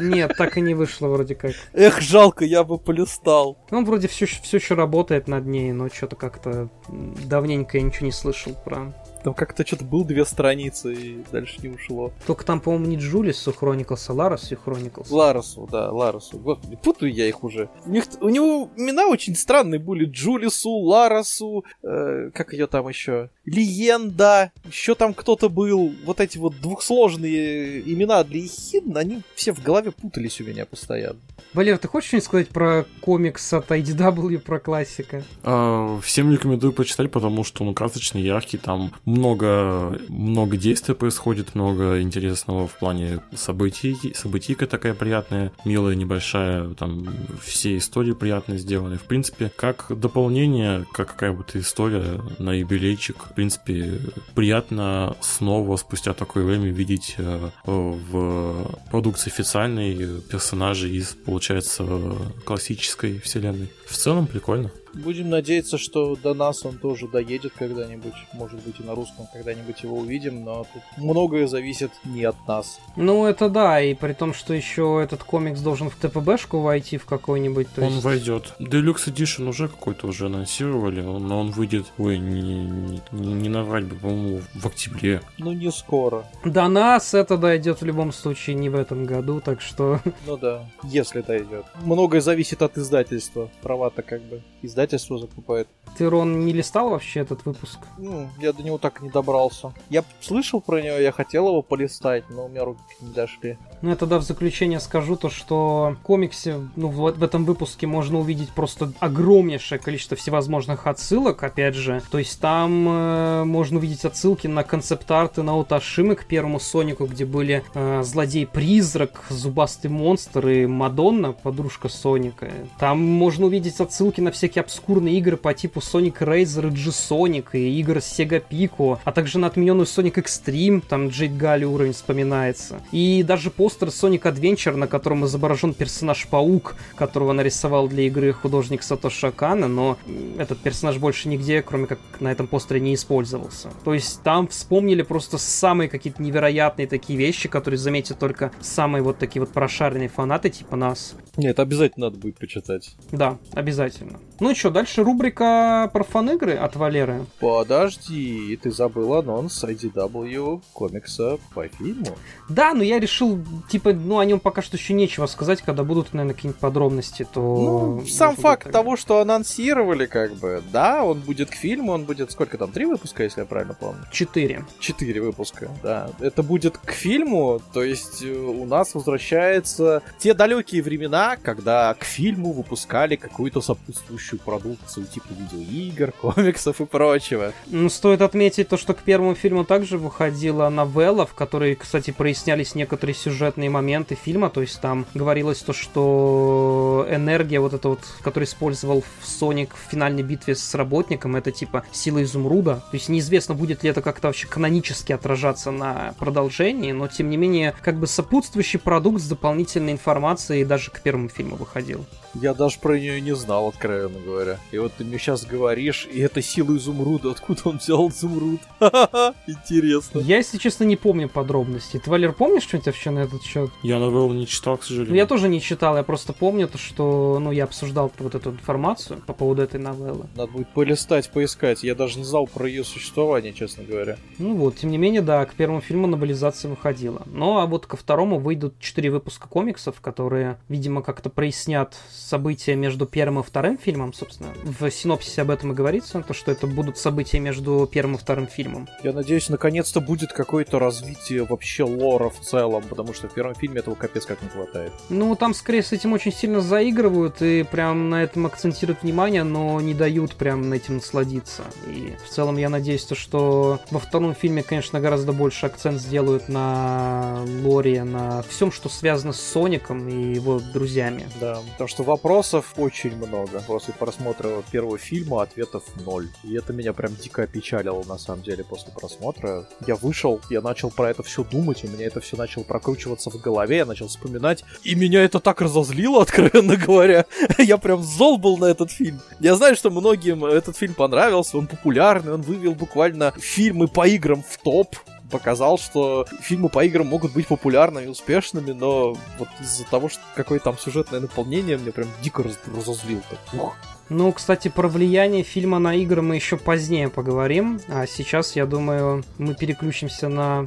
Нет, так и не вышло вроде как. Эх, жалко, я бы полистал. Он вроде все, все еще работает над ней, но что-то как-то давненько я ничего не слышал про Там как-то что-то был две страницы, и дальше не ушло. Только там, по-моему, не Джулису Хрониклс, а Ларасу Хрониклс. Ларосу, да, Ларосу. Господи, путаю я их уже. У, них, у него имена очень странные были. Джулису, Ларосу, э, как ее там еще? Легенда, еще там кто-то был. Вот эти вот двухсложные имена для Ихидн, они все в голове путались у меня постоянно. Валер, ты хочешь что-нибудь сказать про комикс от IDW, про классика? А, Всем рекомендую почитать, потому что он красочный, яркий, там много, много действия происходит, много интересного в плане событий, событийка такая приятная, милая, небольшая, там все истории приятно сделаны. В принципе, как дополнение, как какая-то история на юбилейчик, в принципе, приятно снова спустя такое время видеть э, в продукции официальной персонажей из, получается, классической вселенной. В целом прикольно. Будем надеяться, что до нас он тоже доедет когда-нибудь. Может быть и на русском когда-нибудь его увидим, но тут многое зависит не от нас. Ну, это да, и при том, что еще этот комикс должен в ТПБшку войти в какой-нибудь, то он есть... войдет. Deluxe Edition уже какой-то уже анонсировали, он- но он выйдет, ой, не, не, не- наврать бы, по-моему, в октябре. Ну не скоро. До нас это дойдет в любом случае не в этом году, так что... Ну да, если дойдет. Многое зависит от издательства. Права-то как бы издательство закупает. Ты, Рон, не листал вообще этот выпуск? Ну, я до него так и не добрался. Я слышал про него, я хотел его полистать, но у меня руки не дошли. Ну, я тогда в заключение скажу то, что в комиксе, ну, в, в этом выпуске можно увидеть просто огромнейшее количество всевозможных отсылок, опять же. То есть там э, можно увидеть отсылки на концепт-арты на Уташимы к первому Сонику, где были э, злодей-призрак, зубастый монстр и Мадонна, подружка Соника. Там можно увидеть отсылки на всякие обскурные игры по типу Sonic Razer и G-Sonic, и игр с Sega Pico, а также на отмененную Sonic Extreme, там Джейд Галли уровень вспоминается. И даже постер Sonic Adventure, на котором изображен персонаж-паук, которого нарисовал для игры художник Сатоши Акана, но этот персонаж больше нигде, кроме как на этом постере, не использовался. То есть там вспомнили просто самые какие-то невероятные такие вещи, которые заметят только самые вот такие вот прошаренные фанаты типа нас. Нет, обязательно надо будет почитать. Да, обязательно. Ну и что, дальше рубрика про фан-игры от Валеры. Подожди, ты забыл анонс IDW комикса по фильму? Да, но я решил, типа, ну о нем пока что еще нечего сказать, когда будут, наверное, какие-нибудь подробности, то... Ну, сам факт так... того, что анонсировали, как бы, да, он будет к фильму, он будет, сколько там, три выпуска, если я правильно помню? Четыре. Четыре выпуска, да. Это будет к фильму, то есть э, у нас возвращаются те далекие времена, когда к фильму выпускали какую-то сопутствующую продукцию, типа видеоигр, *laughs* комиксов и прочего. Ну, стоит отметить то, что к первому фильму также выходила новелла, в которой, кстати, прояснялись некоторые сюжетные моменты фильма, то есть там говорилось то, что энергия вот эта вот, которую использовал Соник в финальной битве с работником, это типа сила изумруда, то есть неизвестно, будет ли это как-то вообще канонически отражаться на продолжении, но тем не менее, как бы сопутствующий продукт с дополнительной информацией даже к первому фильму выходил. Я даже про нее не знал, откровенно говоря. И вот ты мне сейчас говоришь, и это сила изумруда. Откуда он взял изумруд? *laughs* Интересно. Я, если честно, не помню подробностей. Ты, Валер, помнишь что-нибудь вообще на этот счет? Я новеллу не читал, к сожалению. Ну, я тоже не читал, я просто помню то, что, ну, я обсуждал вот эту информацию по поводу этой новеллы. Надо будет полистать, поискать. Я даже не знал про ее существование, честно говоря. Ну вот, тем не менее, да, к первому фильму новелизация выходила. Ну, а вот ко второму выйдут четыре выпуска комиксов, которые, видимо, как-то прояснят события между первым и вторым фильмом, собственно. В синопсисе об этом и говорится, то, что это будут события между первым и вторым фильмом. Я надеюсь, наконец-то будет какое-то развитие вообще лора в целом, потому что в первом фильме этого капец как не хватает. Ну, там скорее с этим очень сильно заигрывают и прям на этом акцентируют внимание, но не дают прям на этим насладиться. И в целом я надеюсь, то, что во втором фильме, конечно, гораздо больше акцент сделают на лоре, на всем, что связано с Соником и его друзьями. Да, потому что вопросов очень много. После просмотра первого фильма ответов ноль. И это меня прям дико опечалило, на самом деле, после просмотра. Я вышел, я начал про это все думать, у меня это все начало прокручиваться в голове, я начал вспоминать. И меня это так разозлило, *laughs* откровенно говоря. я прям зол был на этот фильм. Я знаю, что многим этот фильм понравился, он популярный, он вывел буквально фильмы по играм в топ показал, что фильмы по играм могут быть популярными и успешными, но вот из-за того, что какое там сюжетное наполнение, мне прям дико раз разозлил. Так, ух. Ну, кстати, про влияние фильма на игры мы еще позднее поговорим. А сейчас, я думаю, мы переключимся на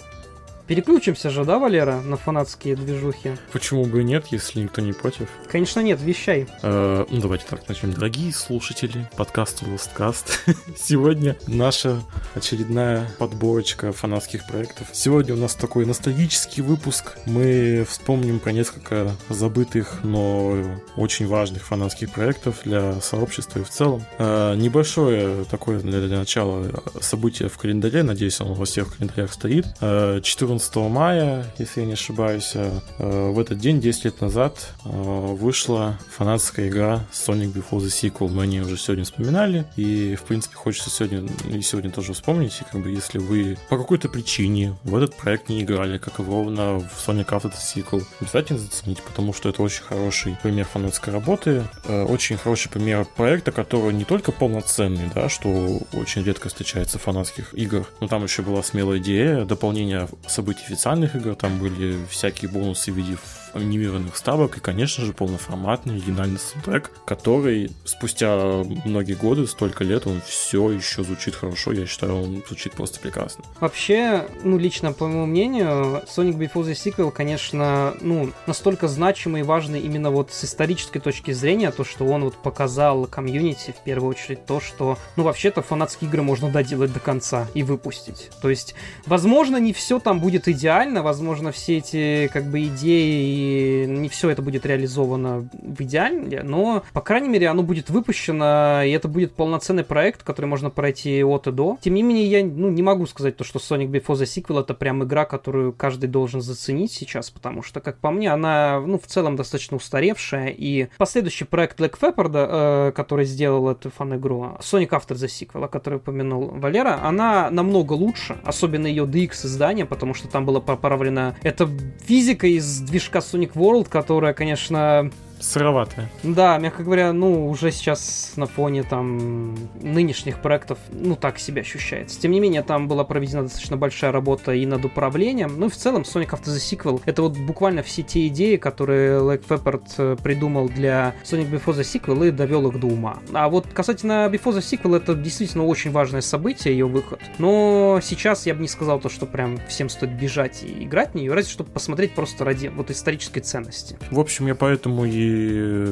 Переключимся же, да, Валера, на фанатские движухи? Почему бы и нет, если никто не против? Конечно нет, вещай. Э, ну, давайте так начнем. Дорогие слушатели подкаста Lostcast, *laughs* сегодня наша очередная подборочка фанатских проектов. Сегодня у нас такой ностальгический выпуск. Мы вспомним про несколько забытых, но очень важных фанатских проектов для сообщества и в целом. Э, небольшое такое для, для начала событие в календаре, надеюсь, он во всех календарях стоит. Э, 14 14 мая, если я не ошибаюсь, э, в этот день, 10 лет назад, э, вышла фанатская игра Sonic Before the Sequel. Мы о ней уже сегодня вспоминали, и, в принципе, хочется сегодня и сегодня тоже вспомнить, и как бы если вы по какой-то причине в этот проект не играли, как и ровно в Sonic After the Sequel, обязательно зацените, потому что это очень хороший пример фанатской работы, э, очень хороший пример проекта, который не только полноценный, да, что очень редко встречается в фанатских играх, но там еще была смелая идея дополнения событий официальных игр, там были всякие бонусы в виде анимированных ставок и, конечно же, полноформатный оригинальный саундтрек, который спустя многие годы, столько лет, он все еще звучит хорошо. Я считаю, он звучит просто прекрасно. Вообще, ну, лично, по моему мнению, Sonic Before the Sequel, конечно, ну, настолько значимый и важный именно вот с исторической точки зрения, то, что он вот показал комьюнити, в первую очередь, то, что, ну, вообще-то фанатские игры можно доделать до конца и выпустить. То есть, возможно, не все там будет идеально, возможно, все эти, как бы, идеи, не все это будет реализовано в идеале, но, по крайней мере, оно будет выпущено, и это будет полноценный проект, который можно пройти от и до. Тем не менее, я, ну, не могу сказать то, что Sonic Before the Sequel это прям игра, которую каждый должен заценить сейчас, потому что, как по мне, она, ну, в целом достаточно устаревшая, и последующий проект Black Pepper, э, который сделал эту фан-игру, Sonic After the Sequel, о которой упомянул Валера, она намного лучше, особенно ее DX издание, потому что там было поправлено это физика из движка Sonic World, которая, конечно, сыроватая. Да, мягко говоря, ну, уже сейчас на фоне там нынешних проектов, ну, так себя ощущается. Тем не менее, там была проведена достаточно большая работа и над управлением. Ну, и в целом, Sonic After the Sequel — это вот буквально все те идеи, которые Лайк Пепперт э, придумал для Sonic Before the Sequel и довел их до ума. А вот касательно Before the Sequel, это действительно очень важное событие, ее выход. Но сейчас я бы не сказал то, что прям всем стоит бежать и играть в нее, разве что посмотреть просто ради вот исторической ценности. В общем, я поэтому и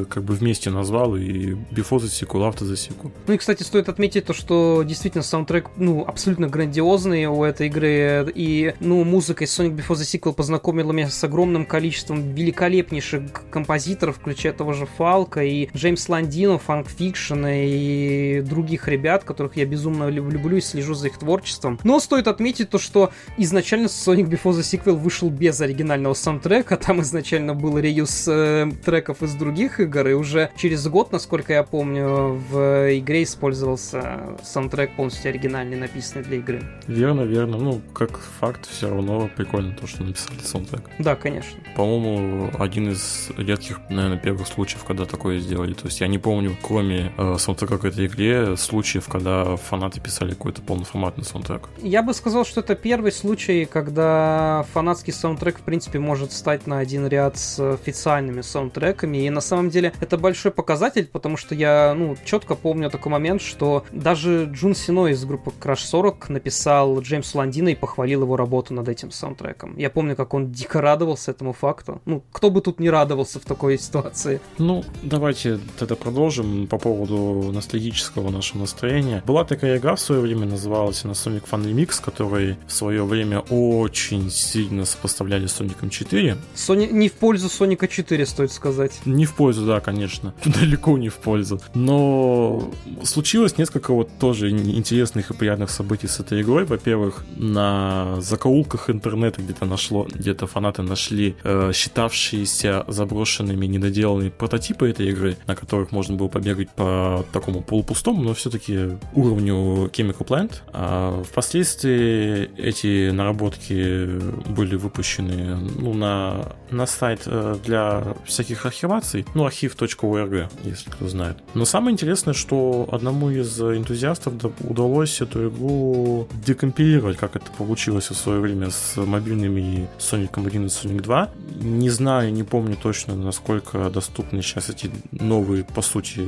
как бы вместе назвал, и Before Sequel, After Sequel. Ну и, кстати, стоит отметить то, что действительно саундтрек, ну, абсолютно грандиозный у этой игры, и, ну, музыка из Sonic Before the Sequel познакомила меня с огромным количеством великолепнейших композиторов, включая того же Фалка, и Джеймс Ландино, Фанк Фикшн, и других ребят, которых я безумно люблю и слежу за их творчеством. Но стоит отметить то, что изначально Sonic Before the Sequel вышел без оригинального саундтрека, там изначально был реюз э, треков из других игр, и уже через год, насколько я помню, в игре использовался саундтрек полностью оригинальный, написанный для игры. Верно, верно. Ну, как факт, все равно прикольно то, что написали саундтрек. Да, конечно. По-моему, один из редких, наверное, первых случаев, когда такое сделали. То есть я не помню, кроме э, саундтрека к этой игре, случаев, когда фанаты писали какой-то полноформатный саундтрек. Я бы сказал, что это первый случай, когда фанатский саундтрек, в принципе, может стать на один ряд с официальными саундтреками, и на самом деле это большой показатель, потому что я, ну, четко помню такой момент, что даже Джун Сино из группы Crash 40 написал Джеймсу Ландина и похвалил его работу над этим саундтреком. Я помню, как он дико радовался этому факту. Ну, кто бы тут не радовался в такой ситуации. Ну, давайте тогда продолжим по поводу ностальгического нашего настроения. Была такая игра в свое время, называлась она Sonic Fun Remix, который в свое время очень сильно сопоставляли с Соником 4. Сони... Не в пользу Соника 4, стоит сказать. Не в пользу, да, конечно. *laughs* Далеко не в пользу. Но случилось несколько вот тоже интересных и приятных событий с этой игрой. Во-первых, на закоулках интернета где-то нашло, где-то фанаты нашли э, считавшиеся заброшенными, недоделанные прототипы этой игры, на которых можно было побегать по такому полупустому, но все-таки уровню Chemical Plant. А впоследствии эти наработки были выпущены ну, на, на сайт э, для всяких архиваций, ну, архив.орг, если кто знает. Но самое интересное, что одному из энтузиастов удалось эту игру декомпилировать, как это получилось в свое время с мобильными Sonic 1 и Sonic 2. Не знаю, не помню точно, насколько доступны сейчас эти новые, по сути,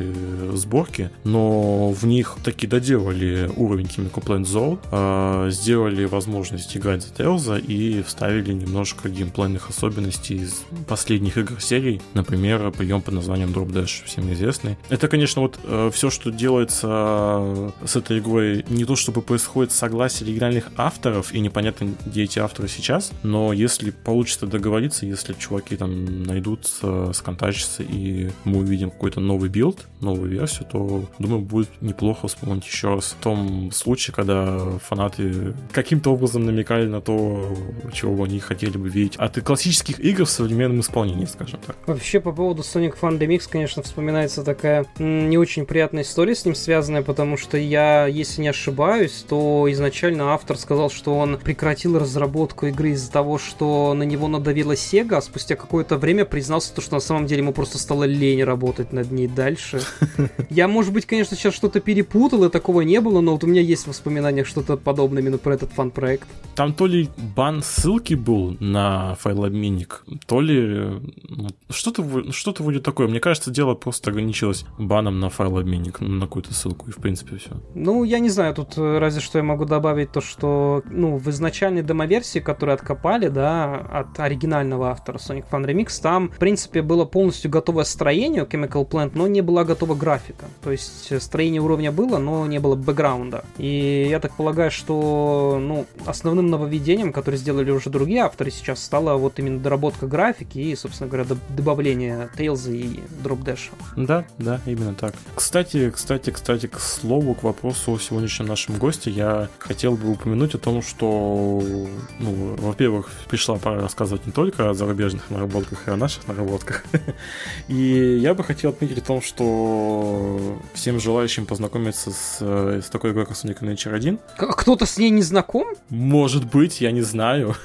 сборки, но в них таки доделали уровень Chemical Plant Zone, а, сделали возможность играть за Тейлза и вставили немножко геймплейных особенностей из последних игр серии, например, прием под названием Drop Dash, всем известный. Это, конечно, вот э, все, что делается э, с этой игрой, не то чтобы происходит согласие оригинальных авторов, и непонятно, где эти авторы сейчас, но если получится договориться, если чуваки там найдутся, сконтачатся, и мы увидим какой-то новый билд, новую версию, то, думаю, будет неплохо вспомнить еще раз в том случае, когда фанаты каким-то образом намекали на то, чего они хотели бы видеть от классических игр в современном исполнении, скажем так. Вообще, по поводу Sonic Fan Remix, конечно, вспоминается такая не очень приятная история с ним связанная, потому что я, если не ошибаюсь, то изначально автор сказал, что он прекратил разработку игры из-за того, что на него надавила Sega, а спустя какое-то время признался, то, что на самом деле ему просто стало лень работать над ней дальше. *laughs* Я, может быть, конечно, сейчас что-то перепутал, и такого не было, но вот у меня есть воспоминания что-то подобное именно про этот фан-проект. Там то ли бан ссылки был на файлообменник, то ли ну, что-то что вроде такое. Мне кажется, дело просто ограничилось баном на файлообменник, на какую-то ссылку, и в принципе все. Ну, я не знаю, тут э, разве что я могу добавить то, что ну, в изначальной демоверсии, которую откопали, да, от оригинального автора Sonic Fun Remix, там, в принципе, было полностью готовое строение Chemical Plant, но не была готова графика. То есть э, строение уровня было, но не было бэкграунда. И я так полагаю, что ну, основным нововведением, которое сделали уже другие авторы сейчас, стала вот именно доработка графики и, собственно говоря, добавление Тейлза и Drop Dash. Да, да, именно так. Кстати, кстати, кстати, к слову, к вопросу о сегодняшнем нашем госте, я хотел бы упомянуть о том, что, ну, во-первых, пришла пора рассказывать не только о зарубежных наработках, и о наших наработках. *laughs* И я бы хотел отметить о том, что всем желающим познакомиться с, с такой игрой, как Sonic Adventure 1. Кто-то с ней не знаком? Может быть, я не знаю.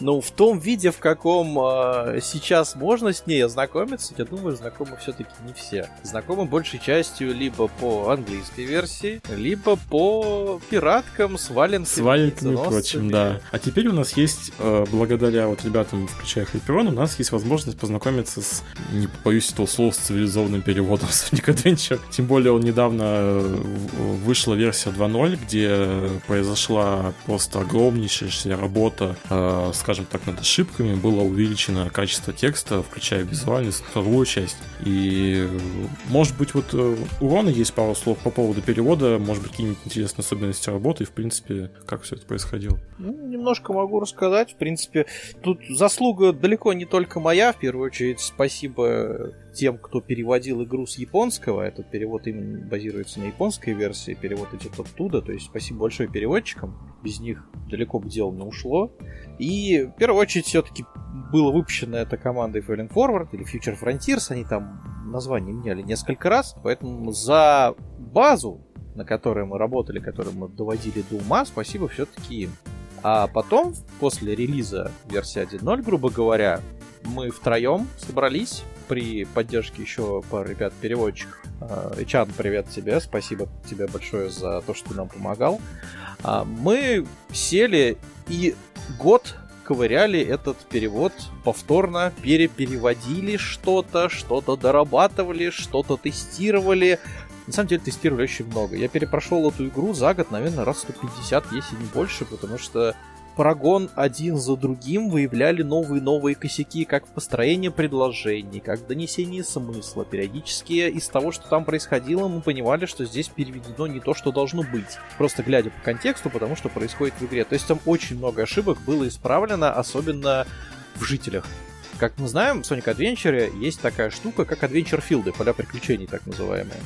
Ну, в том виде, в каком э, сейчас можно с ней ознакомиться, я думаю, знакомы все-таки не все. Знакомы большей частью либо по английской версии, либо по пираткам с валенками. С валенками и прочим, да. А теперь у нас есть, э, благодаря вот ребятам, включая Хайперон, у нас есть возможность познакомиться с, не боюсь этого слова, с цивилизованным переводом *laughs* Sonic Adventure. Тем более он недавно э, вышла версия 2.0, где произошла просто огромнейшая работа э, с скажем так, над ошибками, было увеличено качество текста, включая визуальную, цифровую часть. И, может быть, вот э, у Рона есть пару слов по поводу перевода, может быть, какие-нибудь интересные особенности работы и, в принципе, как все это происходило. Ну, немножко могу рассказать. В принципе, тут заслуга далеко не только моя, в первую очередь, спасибо тем, кто переводил игру с японского. Этот перевод именно базируется на японской версии, перевод идет оттуда. То есть спасибо большое переводчикам. Без них далеко бы дело не ушло. И в первую очередь все-таки было выпущено это командой Fallen Forward или Future Frontiers. Они там название меняли несколько раз. Поэтому за базу, на которой мы работали, которую мы доводили до ума, спасибо все-таки им. А потом, после релиза версии 1.0, грубо говоря, мы втроем собрались при поддержке еще пары ребят-переводчиков. А, Чан, привет тебе, спасибо тебе большое за то, что ты нам помогал. А, мы сели и год ковыряли этот перевод повторно, перепереводили что-то, что-то дорабатывали, что-то тестировали. На самом деле тестировали очень много. Я перепрошел эту игру за год, наверное, раз 150, если не больше, потому что Парагон один за другим выявляли новые новые косяки, как в построении предложений, как в донесении смысла. Периодически из того, что там происходило, мы понимали, что здесь переведено не то, что должно быть. Просто глядя по контексту, потому что происходит в игре. То есть там очень много ошибок было исправлено, особенно в жителях. Как мы знаем, в Sonic Adventure есть такая штука, как Adventure Field, поля приключений так называемые.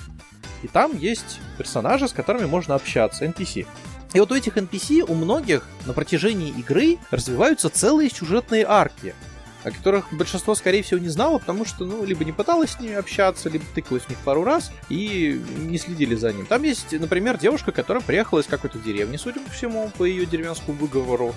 И там есть персонажи, с которыми можно общаться, NPC. И вот у этих NPC, у многих на протяжении игры развиваются целые сюжетные арки, о которых большинство, скорее всего, не знало, потому что, ну, либо не пыталась с ними общаться, либо тыкалась в них пару раз и не следили за ним. Там есть, например, девушка, которая приехала из какой-то деревни, судя по всему, по ее деревенскому выговору.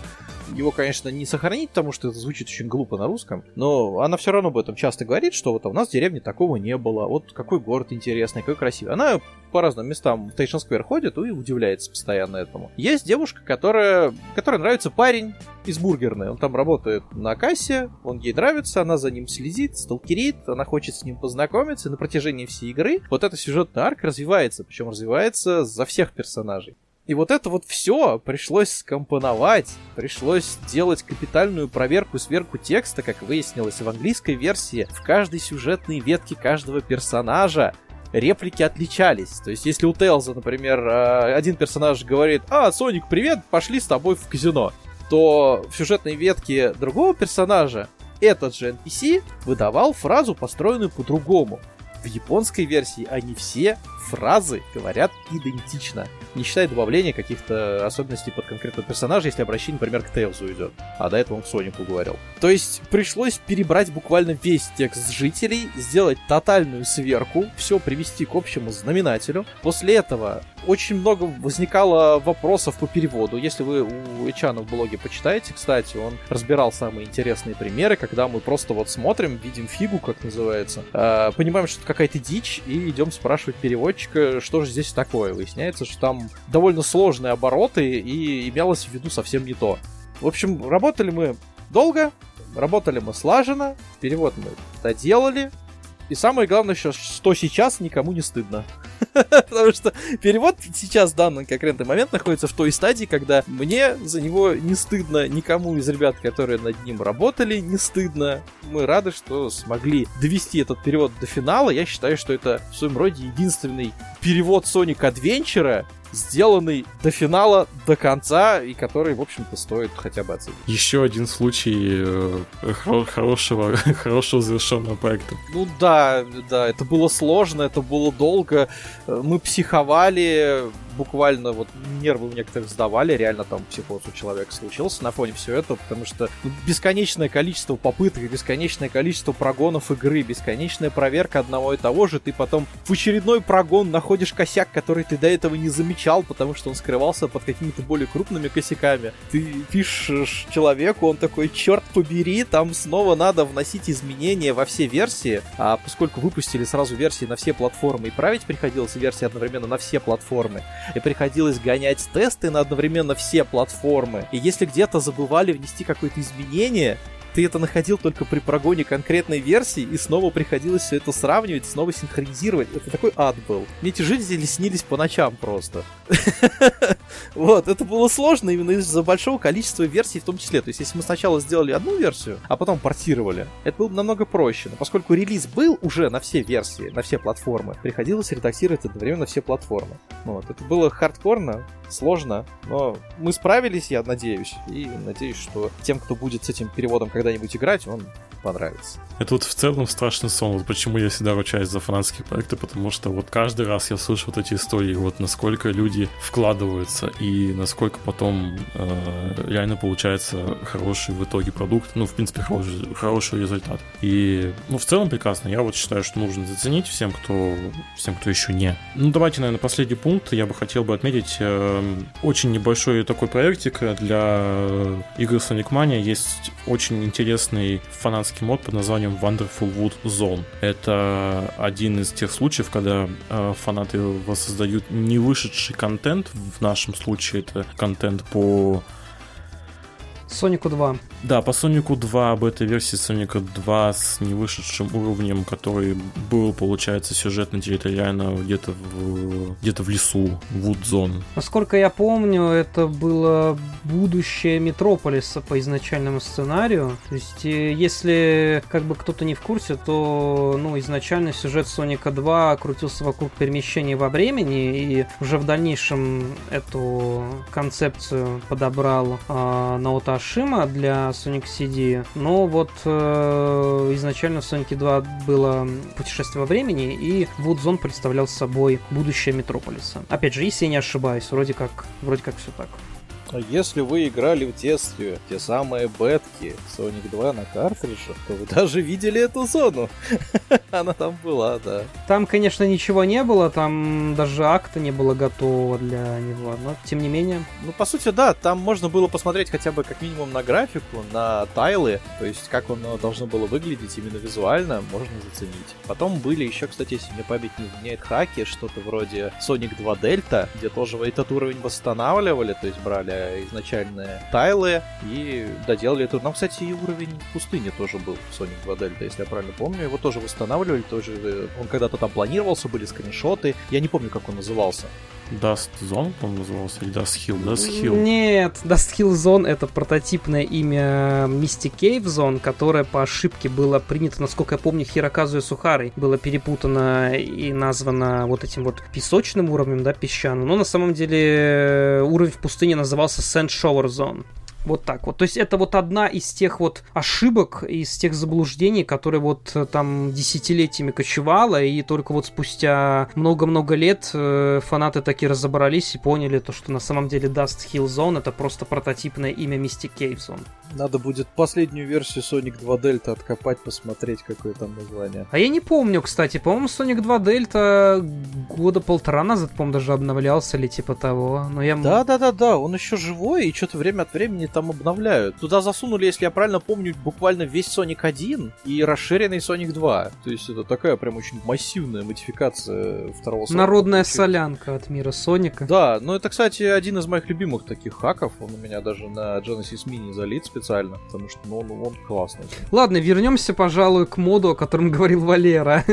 Его, конечно, не сохранить, потому что это звучит очень глупо на русском, но она все равно об этом часто говорит, что вот у нас в деревне такого не было, вот какой город интересный, какой красивый. Она по разным местам в Тейшн Сквер ходит и удивляется постоянно этому. Есть девушка, которая, которой нравится парень из бургерной. Он там работает на кассе, он ей нравится, она за ним следит, сталкерит, она хочет с ним познакомиться, и на протяжении всей игры вот эта сюжетная арка развивается, причем развивается за всех персонажей. И вот это вот все пришлось скомпоновать, пришлось делать капитальную проверку сверху текста, как выяснилось в английской версии, в каждой сюжетной ветке каждого персонажа реплики отличались. То есть, если у Тейлза, например, э, один персонаж говорит «А, Соник, привет, пошли с тобой в казино», то в сюжетной ветке другого персонажа этот же NPC выдавал фразу, построенную по-другому. В японской версии они все фразы говорят идентично. Не считая добавления каких-то особенностей под конкретного персонажа, если обращение, например, к Тейлзу идет. А до этого он к Сонику говорил. То есть пришлось перебрать буквально весь текст жителей, сделать тотальную сверку, все привести к общему знаменателю. После этого очень много возникало вопросов по переводу. Если вы у Эчана в блоге почитаете, кстати, он разбирал самые интересные примеры, когда мы просто вот смотрим, видим фигу, как называется, э, понимаем, что какая-то дичь, и идем спрашивать переводчика, что же здесь такое. Выясняется, что там довольно сложные обороты, и имелось в виду совсем не то. В общем, работали мы долго, работали мы слаженно, перевод мы доделали, и самое главное, что сейчас никому не стыдно. *laughs* Потому что перевод сейчас в данный конкретный момент находится в той стадии, когда мне за него не стыдно, никому из ребят, которые над ним работали, не стыдно. Мы рады, что смогли довести этот перевод до финала. Я считаю, что это в своем роде единственный перевод Sonic Adventure, сделанный до финала, до конца, и который, в общем-то, стоит хотя бы оценить. Еще один случай э, хорошего, *laughs* хорошего завершенного проекта. Ну да, да, это было сложно, это было долго, мы психовали, буквально вот нервы у некоторых сдавали, реально там психоз у человека случился на фоне всего этого, потому что ну, бесконечное количество попыток, бесконечное количество прогонов игры, бесконечная проверка одного и того же, ты потом в очередной прогон находишь косяк, который ты до этого не замечал, потому что он скрывался под какими-то более крупными косяками. Ты пишешь человеку, он такой, черт побери, там снова надо вносить изменения во все версии, а поскольку выпустили сразу версии на все платформы и править приходилось версии одновременно на все платформы, и приходилось гонять тесты на одновременно все платформы. И если где-то забывали внести какое-то изменение, ты это находил только при прогоне конкретной версии, и снова приходилось все это сравнивать, снова синхронизировать. Это такой ад был. Мне эти жители снились по ночам просто. *laughs* Вот, это было сложно именно из-за большого количества версий в том числе. То есть, если мы сначала сделали одну версию, а потом портировали, это было намного проще. Но поскольку релиз был уже на все версии, на все платформы, приходилось редактировать одновременно все платформы. Вот, это было хардкорно, сложно, но мы справились, я надеюсь. И надеюсь, что тем, кто будет с этим переводом когда-нибудь играть, он понравится. Это вот в целом страшный сон. Вот почему я всегда ручаюсь за фанатские проекты, потому что вот каждый раз я слышу вот эти истории, вот насколько люди вкладываются и насколько потом э, реально получается хороший в итоге продукт, ну, в принципе, хороший, хороший результат. И, ну, в целом прекрасно. Я вот считаю, что нужно заценить всем, кто, всем, кто еще не. Ну, давайте, наверное, последний пункт. Я бы хотел бы отметить э, очень небольшой такой проектик для игры Sonic Mania. Есть очень интересный фанатский мод под названием Wonderful Wood Zone. Это один из тех случаев, когда э, фанаты воссоздают не вышедший контент, в нашем случае это контент по Сонику 2. Да, по Сонику 2, об этой версии Соника 2 с невышедшим уровнем, который был, получается, сюжетно-территориально где-то в, где-то в лесу, Вудзон. Насколько я помню, это было будущее Метрополиса по изначальному сценарию. То есть, э, если как бы кто-то не в курсе, то ну, изначально сюжет Соника 2 крутился вокруг перемещения во времени, и уже в дальнейшем эту концепцию подобрал э, Наота Ашима для Sonic CD. Но вот э, изначально в Sonic 2 было путешествие во времени, и Вудзон представлял собой будущее Метрополиса. Опять же, если я не ошибаюсь, вроде как, вроде как все так. Если вы играли в детстве те самые бетки Sonic 2 на картриджах, то вы даже видели эту зону. *laughs* Она там была, да. Там, конечно, ничего не было, там даже акта не было готового для него, но тем не менее. Ну, по сути, да, там можно было посмотреть хотя бы как минимум на графику, на тайлы, то есть как оно должно было выглядеть именно визуально, можно заценить. Потом были еще, кстати, если мне память не изменяет, хаки, что-то вроде Sonic 2 Delta, где тоже этот уровень восстанавливали, то есть брали изначальные тайлы и доделали это. Нам, кстати, и уровень в пустыне тоже был в Sonic 2 Delta, если я правильно помню. Его тоже восстанавливали, тоже э, он когда-то там планировался, были скриншоты. Я не помню, как он назывался. Dust Zone, по-моему, назывался, или Dust Hill? Dust Hill. Нет, Dust Hill Zone это прототипное имя Mystic Cave Zone, которое по ошибке было принято, насколько я помню, Хироказу и Сухарой. Было перепутано и названо вот этим вот песочным уровнем, да, песчаным. Но на самом деле уровень в пустыне назывался Sand Shower Zone. Вот так вот. То есть это вот одна из тех вот ошибок, из тех заблуждений, которые вот э, там десятилетиями кочевала, и только вот спустя много-много лет э, фанаты таки разобрались и поняли то, что на самом деле Dust Hill Zone это просто прототипное имя Mystic Cave Zone. Надо будет последнюю версию Sonic 2 Delta откопать, посмотреть, какое там название. А я не помню, кстати, по-моему, Sonic 2 Delta года полтора назад, по-моему, даже обновлялся или типа того. Но я... Да, да, да, да, он еще живой, и что-то время от времени там обновляют. Туда засунули, если я правильно помню, буквально весь Sonic 1 и расширенный Sonic 2. То есть это такая прям очень массивная модификация второго Sonic. Народная солянка от мира Соника. Да, ну это, кстати, один из моих любимых таких хаков. Он у меня даже на Genesis Mini залит специально, потому что ну, он, он классный. Ладно, вернемся, пожалуй, к моду, о котором *laughs* говорил Валера.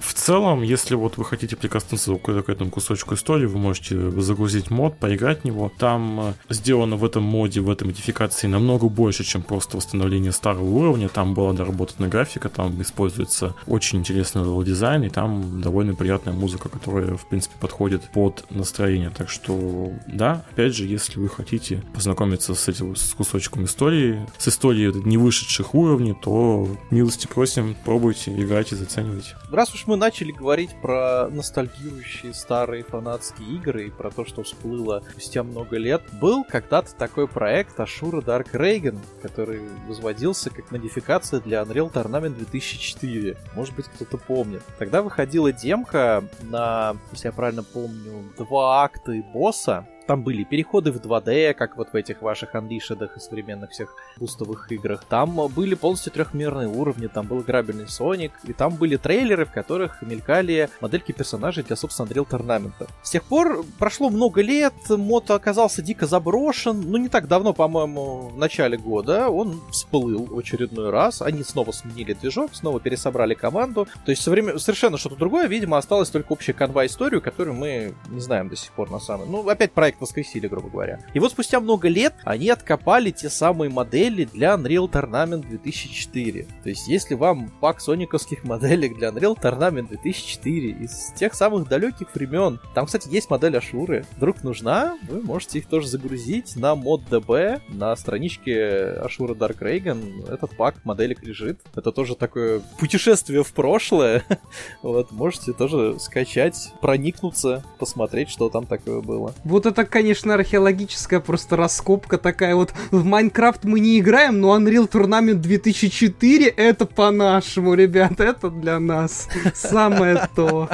В целом, если вот вы хотите прикоснуться к, к этому кусочку истории, вы можете загрузить мод, поиграть в него. Там э, сделано в этом моде, в этой модификации намного больше, чем просто восстановление старого уровня. Там была доработана графика, там используется очень интересный level дизайн, и там довольно приятная музыка, которая, в принципе, подходит под настроение. Так что, да, опять же, если вы хотите познакомиться с этим с кусочком истории, с историей не вышедших уровней, то милости просим, пробуйте, играйте, заценивайте. Раз уж мы начали говорить про ностальгирующие старые фанатские игры и про то, что всплыло спустя много лет, был когда-то такой проект Ashura Dark Reagan, который возводился как модификация для Unreal Tournament 2004. Может быть, кто-то помнит. Тогда выходила демка на, если я правильно помню, два акта и босса, там были переходы в 2D, как вот в этих ваших анлишедах и современных всех бустовых играх. Там были полностью трехмерные уровни, там был грабельный Соник, и там были трейлеры, в которых мелькали модельки персонажей для, собственно, Unreal Tournament. С тех пор прошло много лет, мод оказался дико заброшен, ну не так давно, по-моему, в начале года он всплыл в очередной раз, они снова сменили движок, снова пересобрали команду, то есть современ... совершенно что-то другое, видимо, осталось только общая канва историю, которую мы не знаем до сих пор на самом. Ну, опять проект воскресили, грубо говоря. И вот спустя много лет они откопали те самые модели для Unreal Tournament 2004. То есть, если вам пак сониковских *laughs* моделек для Unreal Tournament 2004 из тех самых далеких времен, там, кстати, есть модель Ашуры, вдруг нужна, вы можете их тоже загрузить на мод DB, на страничке Ашура Dark Reagan. Этот пак моделек лежит. Это тоже такое путешествие в прошлое. *laughs* вот, можете тоже скачать, проникнуться, посмотреть, что там такое было. Вот это конечно, археологическая просто раскопка такая вот. В Майнкрафт мы не играем, но Unreal Tournament 2004 это по-нашему, ребят, это для нас самое то.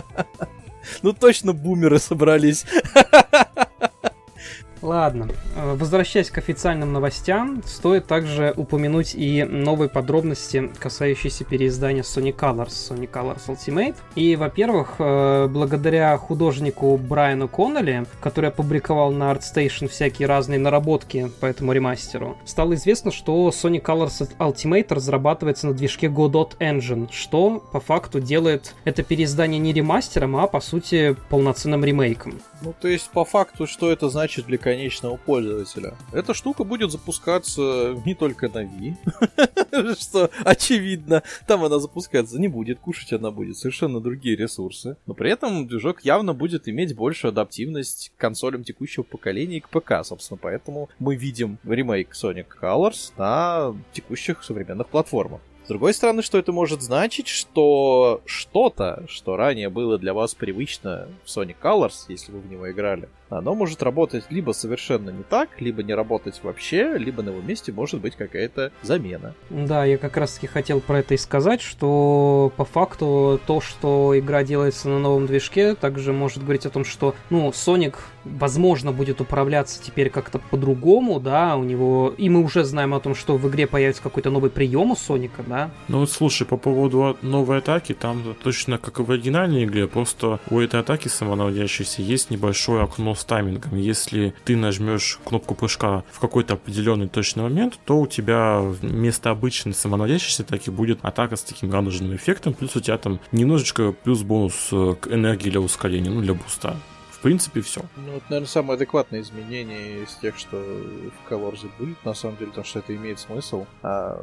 Ну точно бумеры собрались. Ладно, э, возвращаясь к официальным новостям, стоит также упомянуть и новые подробности, касающиеся переиздания Sonic Colors, Sonic Colors Ultimate. И, во-первых, э, благодаря художнику Брайану Коннелли, который опубликовал на ArtStation всякие разные наработки по этому ремастеру, стало известно, что Sonic Colors Ultimate разрабатывается на движке Godot Engine, что по факту делает это переиздание не ремастером, а по сути полноценным ремейком. Ну, то есть, по факту, что это значит для конечного пользователя? Эта штука будет запускаться не только на Wii, *laughs* что очевидно. Там она запускаться не будет, кушать она будет совершенно другие ресурсы. Но при этом движок явно будет иметь большую адаптивность к консолям текущего поколения и к ПК, собственно. Поэтому мы видим ремейк Sonic Colors на текущих современных платформах. С другой стороны, что это может значить, что что-то, что ранее было для вас привычно в Sonic Colors, если вы в него играли, оно может работать либо совершенно не так, либо не работать вообще, либо на его месте может быть какая-то замена. Да, я как раз таки хотел про это и сказать, что по факту то, что игра делается на новом движке, также может говорить о том, что, ну, Sonic, возможно, будет управляться теперь как-то по-другому, да, у него... И мы уже знаем о том, что в игре появится какой-то новый прием у Соника, да. Ну вот слушай, по поводу новой атаки, там точно как и в оригинальной игре, просто у этой атаки самонаводящейся есть небольшое окно с таймингом. Если ты нажмешь кнопку прыжка в какой-то определенный точный момент, то у тебя вместо обычной самонаводящейся атаки будет атака с таким радужным эффектом, плюс у тебя там немножечко плюс бонус э, к энергии для ускорения, ну, для буста. В принципе, все. Ну, это, наверное, самое адекватное изменение из тех, что в Colors были, на самом деле, потому что это имеет смысл. А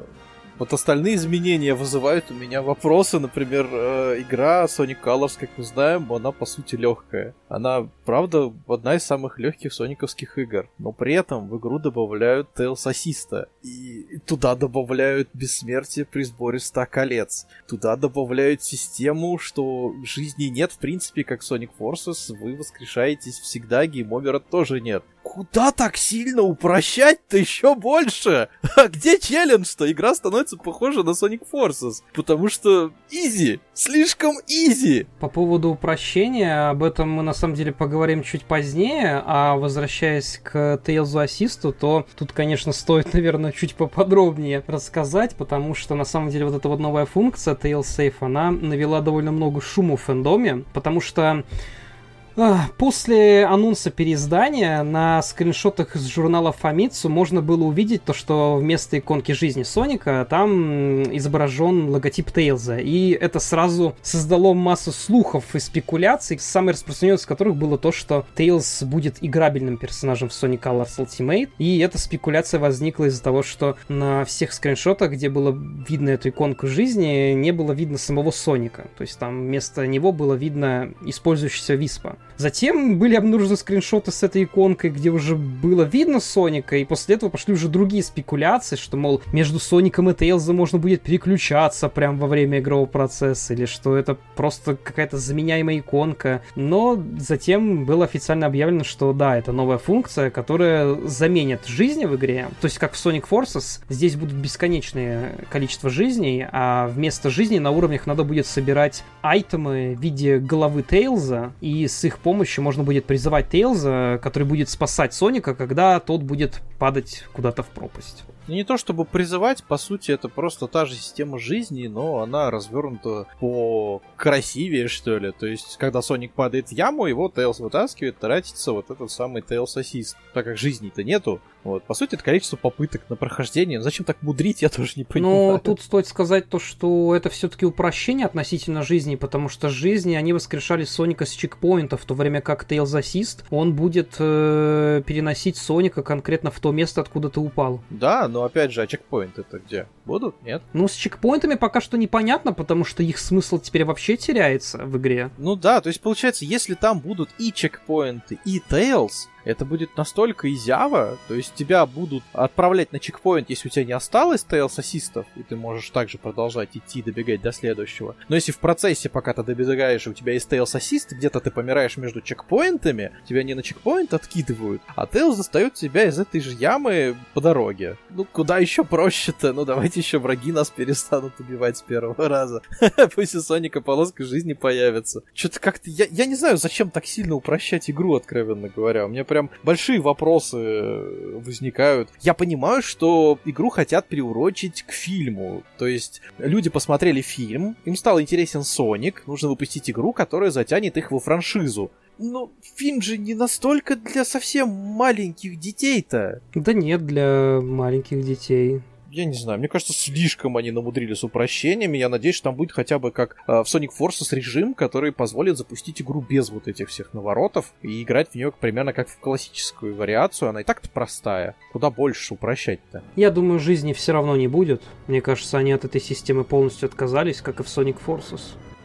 Вот остальные изменения вызывают у меня вопросы. Например, э, игра Sonic Colors, как мы знаем, она по сути легкая. Она, правда, одна из самых легких сониковских игр. Но при этом в игру добавляют Tails Assist. И туда добавляют бессмертие при сборе 100 колец. Туда добавляют систему, что жизни нет, в принципе, как Sonic Forces. Вы воскрешаетесь всегда, геймовера тоже нет. Куда так сильно упрощать-то еще больше? *laughs* А где челлендж-то? Игра становится похожа на Sonic Forces. Потому что изи. Слишком изи. По поводу упрощения, об этом мы на самом деле поговорим чуть позднее, а возвращаясь к Tales Assist, то тут, конечно, стоит, *laughs* наверное, чуть поподробнее рассказать, потому что на самом деле вот эта вот новая функция Tails Safe, она навела довольно много шума в фэндоме, потому что После анонса переиздания на скриншотах из журнала Famitsu можно было увидеть то, что вместо иконки жизни Соника там изображен логотип Тейлза. И это сразу создало массу слухов и спекуляций, самый распространенный из которых было то, что Тейлз будет играбельным персонажем в Sonic Colors Ultimate. И эта спекуляция возникла из-за того, что на всех скриншотах, где было видно эту иконку жизни, не было видно самого Соника. То есть там вместо него было видно использующийся Виспа. Затем были обнаружены скриншоты с этой иконкой, где уже было видно Соника, и после этого пошли уже другие спекуляции, что, мол, между Соником и Тейлзом можно будет переключаться прямо во время игрового процесса, или что это просто какая-то заменяемая иконка. Но затем было официально объявлено, что да, это новая функция, которая заменит жизни в игре. То есть, как в Sonic Forces, здесь будут бесконечное количество жизней, а вместо жизни на уровнях надо будет собирать айтемы в виде головы Тейлза, и с их помощью можно будет призывать Тейлза, который будет спасать Соника, когда тот будет падать куда-то в пропасть. Ну, не то чтобы призывать, по сути, это просто та же система жизни, но она развернута по красивее, что ли. То есть, когда Соник падает в яму, его Тейлз вытаскивает, тратится вот этот самый Тейлз Ассист. Так как жизни-то нету, вот, по сути, это количество попыток на прохождение. Зачем так мудрить, я тоже не понимаю. Но тут стоит сказать то, что это все-таки упрощение относительно жизни, потому что жизни, они воскрешали Соника с чекпоинтов, в то время как Tails Assist, он будет э, переносить Соника конкретно в то место, откуда ты упал. Да, но опять же, а чекпоинты это где? Будут? Нет? Ну, с чекпоинтами пока что непонятно, потому что их смысл теперь вообще теряется в игре. Ну да, то есть получается, если там будут и чекпоинты, и Tails, это будет настолько изяво, то есть тебя будут отправлять на чекпоинт, если у тебя не осталось тейлс-ассистов, и ты можешь также продолжать идти, добегать до следующего. Но если в процессе, пока ты добегаешь, у тебя есть тейлс-ассист, где-то ты помираешь между чекпоинтами, тебя не на чекпоинт откидывают, а тейлс достает тебя из этой же ямы по дороге. Ну, куда еще проще-то? Ну, давайте еще враги нас перестанут убивать с первого раза. *laughs* Пусть у Соника полоска жизни появится. Что-то как-то... Я, я не знаю, зачем так сильно упрощать игру, откровенно говоря. У меня прям большие вопросы э, возникают. Я понимаю, что игру хотят приурочить к фильму. То есть люди посмотрели фильм, им стал интересен Соник, нужно выпустить игру, которая затянет их во франшизу. Но фильм же не настолько для совсем маленьких детей-то. Да нет, для маленьких детей я не знаю, мне кажется, слишком они намудрили с упрощениями. Я надеюсь, что там будет хотя бы как э, в Sonic Forces режим, который позволит запустить игру без вот этих всех наворотов и играть в нее примерно как в классическую вариацию. Она и так-то простая. Куда больше упрощать-то? Я думаю, жизни все равно не будет. Мне кажется, они от этой системы полностью отказались, как и в Sonic Forces.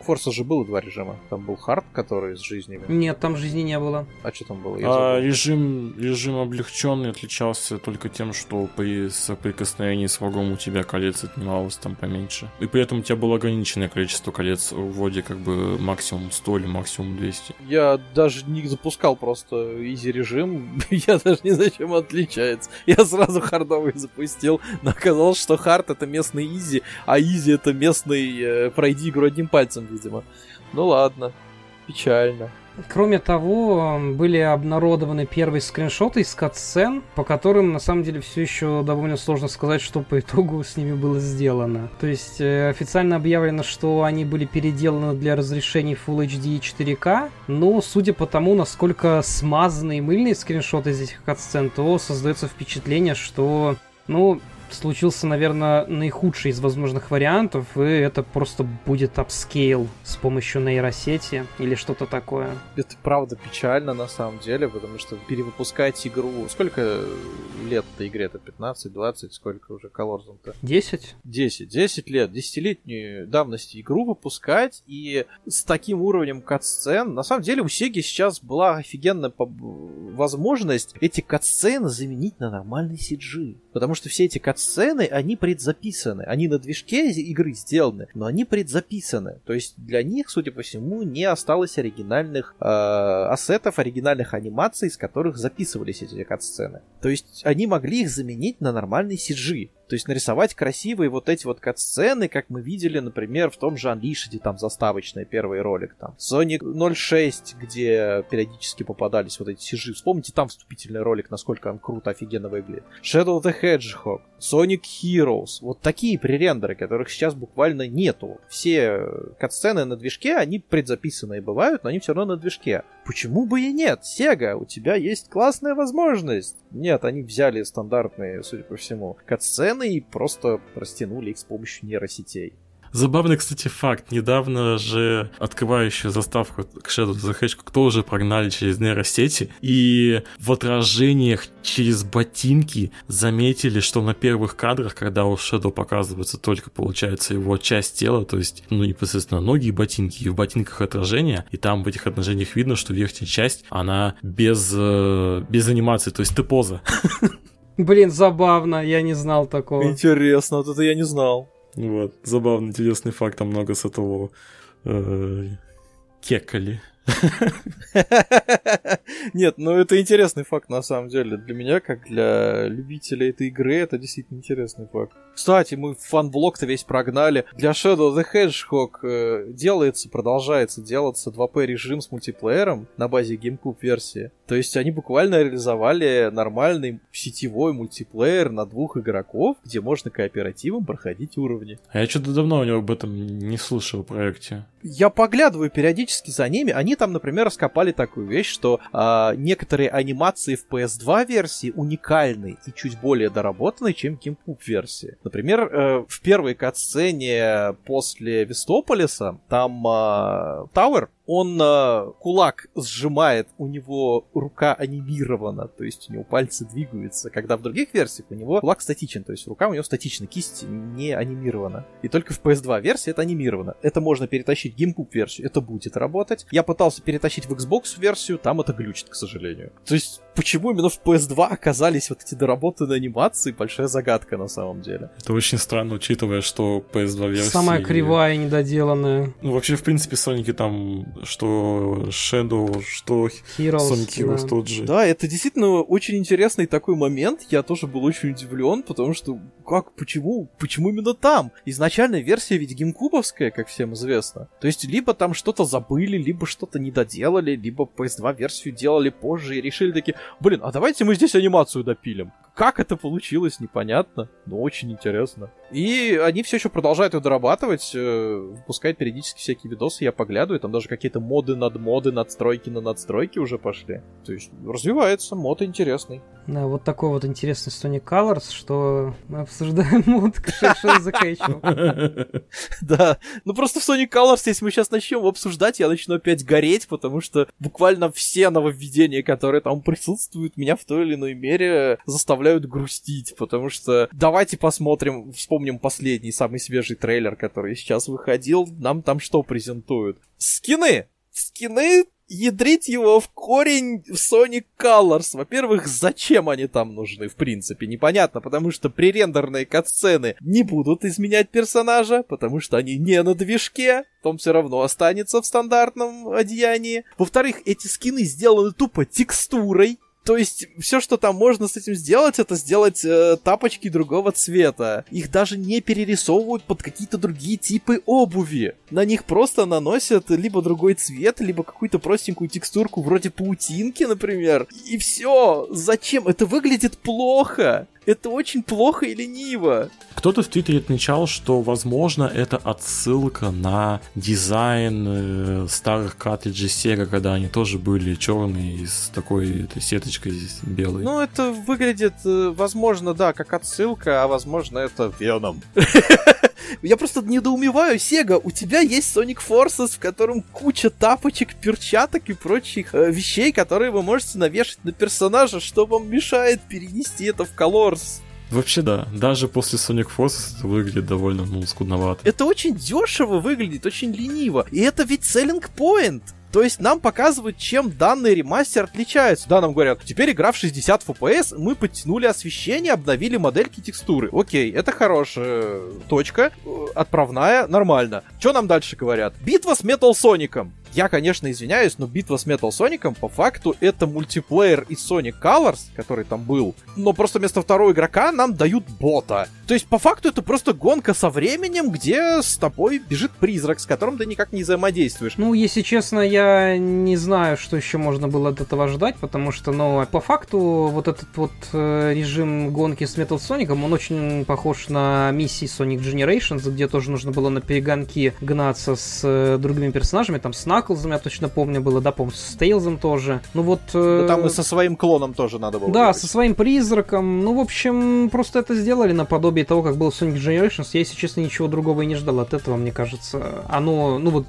Forza же было два режима. Там был хард, который с жизнями. Нет, там жизни не было. А что там было? А, режим, режим облегченный отличался только тем, что при соприкосновении с врагом у тебя колец отнималось там поменьше. И при этом у тебя было ограниченное количество колец в вводе как бы максимум 100 или максимум 200. Я даже не запускал просто easy режим. *laughs* Я даже не знаю, чем отличается. Я сразу хардовый запустил, но оказалось, что hard это местный easy, а easy это местный э, пройди игру одним пальцем видимо. Ну ладно, печально. Кроме того, были обнародованы первые скриншоты из катсцен, по которым на самом деле все еще довольно сложно сказать, что по итогу с ними было сделано. То есть э, официально объявлено, что они были переделаны для разрешений Full HD и 4К, но судя по тому, насколько смазанные мыльные скриншоты из этих катсцен, то создается впечатление, что, ну, случился, наверное, наихудший из возможных вариантов, и это просто будет upscale с помощью нейросети или что-то такое. Это правда печально на самом деле, потому что перевыпускать игру... Сколько лет-то игре-то? 15, 20? Сколько уже Colors-то? 10? 10. 10 лет. Десятилетнюю давности игру выпускать и с таким уровнем кат-сцен. На самом деле у Сеги сейчас была офигенная возможность эти кат-сцены заменить на нормальный CG. Потому что все эти кат-сцены, они предзаписаны. Они на движке игры сделаны, но они предзаписаны. То есть для них, судя по всему, не осталось оригинальных э, ассетов, оригинальных анимаций, из которых записывались эти кат-сцены. То есть они могли их заменить на нормальный CG. То есть нарисовать красивые вот эти вот кат-сцены, как мы видели, например, в том же Unleashed, там заставочный первый ролик, там Sonic 06, где периодически попадались вот эти CG. Вспомните там вступительный ролик, насколько он круто, офигенно выглядит. Shadow the Hedgehog, Sonic Heroes. Вот такие пререндеры, которых сейчас буквально нету. Все кат-сцены на движке, они предзаписанные бывают, но они все равно на движке. Почему бы и нет? Сега, у тебя есть классная возможность. Нет, они взяли стандартные, судя по всему, кат-сцены и просто растянули их с помощью нейросетей. Забавный, кстати, факт. Недавно же открывающую заставку к Shadow the Hedgehog тоже прогнали через нейросети, и в отражениях через ботинки заметили, что на первых кадрах, когда у Shadow показывается только, получается, его часть тела, то есть, ну, непосредственно ноги и ботинки, и в ботинках отражения, и там в этих отражениях видно, что верхняя часть, она без, э, без анимации, то есть ты поза. Блин, забавно, я не знал такого. Интересно, вот это я не знал. Вот, забавный, интересный факт, там много с этого э, кекали. *laughs* Нет, ну это интересный факт на самом деле. Для меня, как для любителя этой игры, это действительно интересный факт. Кстати, мы фан-блок-то весь прогнали. Для Shadow the Hedgehog э, делается, продолжается делаться 2P режим с мультиплеером на базе GameCube версии. То есть они буквально реализовали нормальный сетевой мультиплеер на двух игроков, где можно кооперативом проходить уровни. А я что-то давно у него об этом не слышал в проекте. Я поглядываю периодически за ними. Они там, например, раскопали такую вещь, что э, некоторые анимации в PS2 версии уникальны и чуть более доработаны, чем GameCube версии. Например, э, в первой катсцене после Вестополиса там э, Тауэр он э, кулак сжимает, у него рука анимирована, то есть у него пальцы двигаются, когда в других версиях у него кулак статичен, то есть рука у него статична, кисть не анимирована. И только в PS2 версии это анимировано. Это можно перетащить в GameCube версию, это будет работать. Я пытался перетащить в Xbox версию, там это глючит, к сожалению. То есть почему именно в PS2 оказались вот эти доработанные анимации, большая загадка на самом деле. Это очень странно, учитывая, что PS2 версия... Самая кривая, недоделанная. Ну, вообще, в принципе, Соники там что Shadow, что Heroes, Sonic Heroes да. тот же. Да, это действительно очень интересный такой момент. Я тоже был очень удивлен, потому что как, почему, почему именно там? Изначальная версия ведь геймкубовская, как всем известно. То есть либо там что-то забыли, либо что-то не доделали, либо PS2 версию делали позже и решили такие, блин, а давайте мы здесь анимацию допилим. Как это получилось, непонятно, но очень интересно. И они все еще продолжают ее дорабатывать, э, выпускают периодически всякие видосы, я поглядываю, там даже какие-то моды над моды, надстройки на надстройки уже пошли. То есть развивается, мод интересный. Да, вот такой вот интересный Sonic Colors, что мы обсуждаем *laughs* мод к Hedgehog. *laughs* Да, ну просто в Sonic Colors, если мы сейчас начнем обсуждать, я начну опять гореть, потому что буквально все нововведения, которые там присутствуют, меня в той или иной мере заставляют заставляют грустить, потому что давайте посмотрим, вспомним последний, самый свежий трейлер, который сейчас выходил, нам там что презентуют? Скины! Скины ядрить его в корень в Sonic Colors. Во-первых, зачем они там нужны, в принципе, непонятно, потому что пререндерные катсцены не будут изменять персонажа, потому что они не на движке, том все равно останется в стандартном одеянии. Во-вторых, эти скины сделаны тупо текстурой, то есть все, что там можно с этим сделать, это сделать э, тапочки другого цвета. Их даже не перерисовывают под какие-то другие типы обуви. На них просто наносят либо другой цвет, либо какую-то простенькую текстурку вроде паутинки, например. И все. Зачем? Это выглядит плохо Это очень плохо и лениво. Кто-то в Твиттере отмечал, что, возможно, это отсылка на дизайн э, старых картриджей Sega, когда они тоже были черные с такой этой сеточкой белой. Ну, это выглядит, э, возможно, да, как отсылка, а возможно, это Веном. *laughs* Я просто недоумеваю, Сега, у тебя есть Sonic Forces, в котором куча тапочек, перчаток и прочих э, вещей, которые вы можете навешать на персонажа, что вам мешает перенести это в Colors. Вообще да, даже после Sonic Forces это выглядит довольно ну, скудновато. Это очень дешево выглядит, очень лениво. И это ведь selling point. То есть нам показывают, чем данный ремастер отличается. Да, нам говорят, теперь игра в 60 FPS, мы подтянули освещение, обновили модельки текстуры. Окей, это хорошая точка, э, отправная, нормально. Что нам дальше говорят? Битва с Metal Соником. Я, конечно, извиняюсь, но битва с Metal Соником по факту это мультиплеер из Sonic Colors, который там был, но просто вместо второго игрока нам дают бота. То есть по факту это просто гонка со временем, где с тобой бежит призрак, с которым ты никак не взаимодействуешь. Ну, если честно, я не знаю, что еще можно было от этого ждать, потому что, ну, по факту вот этот вот э, режим гонки с Metal Sonic, он очень похож на миссии Sonic Generations, где тоже нужно было на перегонки гнаться с э, другими персонажами, там с Наклзом, я точно помню, было, да, помню, с Тейлзом тоже. Ну вот... Э... Ну, там и со своим клоном тоже надо было. Да, делать. со своим призраком. Ну, в общем, просто это сделали наподобие того, как был Sonic Generations. Я, если честно, ничего другого и не ждал от этого, мне кажется. Оно, ну вот,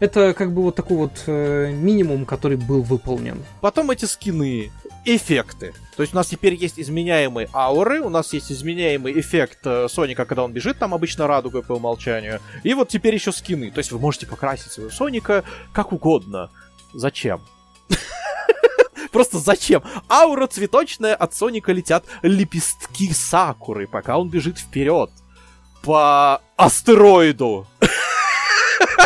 это как бы вот такой вот э, минимум, который был выполнен. Потом эти скины, эффекты. То есть у нас теперь есть изменяемые ауры, у нас есть изменяемый эффект э, Соника, когда он бежит, там обычно радуга по умолчанию. И вот теперь еще скины. То есть вы можете покрасить своего Соника как угодно. Зачем? *laughs* Просто зачем? Аура цветочная, от Соника летят лепестки сакуры, пока он бежит вперед. По астероиду. *laughs*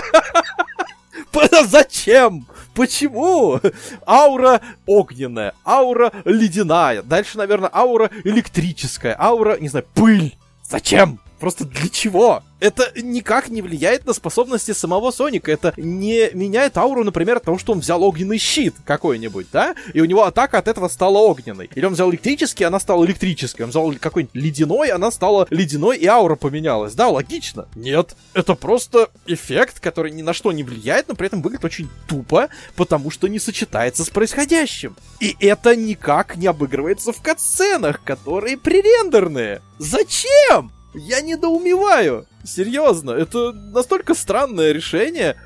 *laughs* Зачем? Почему? Аура огненная, аура ледяная, дальше, наверное, аура электрическая, аура, не знаю, пыль. Зачем? Просто для чего? Это никак не влияет на способности самого Соника. Это не меняет ауру, например, от того, что он взял огненный щит какой-нибудь, да? И у него атака от этого стала огненной. Или он взял электрический, она стала электрической. Он взял какой-нибудь ледяной, она стала ледяной, и аура поменялась. Да, логично. Нет. Это просто эффект, который ни на что не влияет, но при этом выглядит очень тупо, потому что не сочетается с происходящим. И это никак не обыгрывается в катсценах, которые пререндерные. Зачем? Я недоумеваю. Серьезно, это настолько странное решение.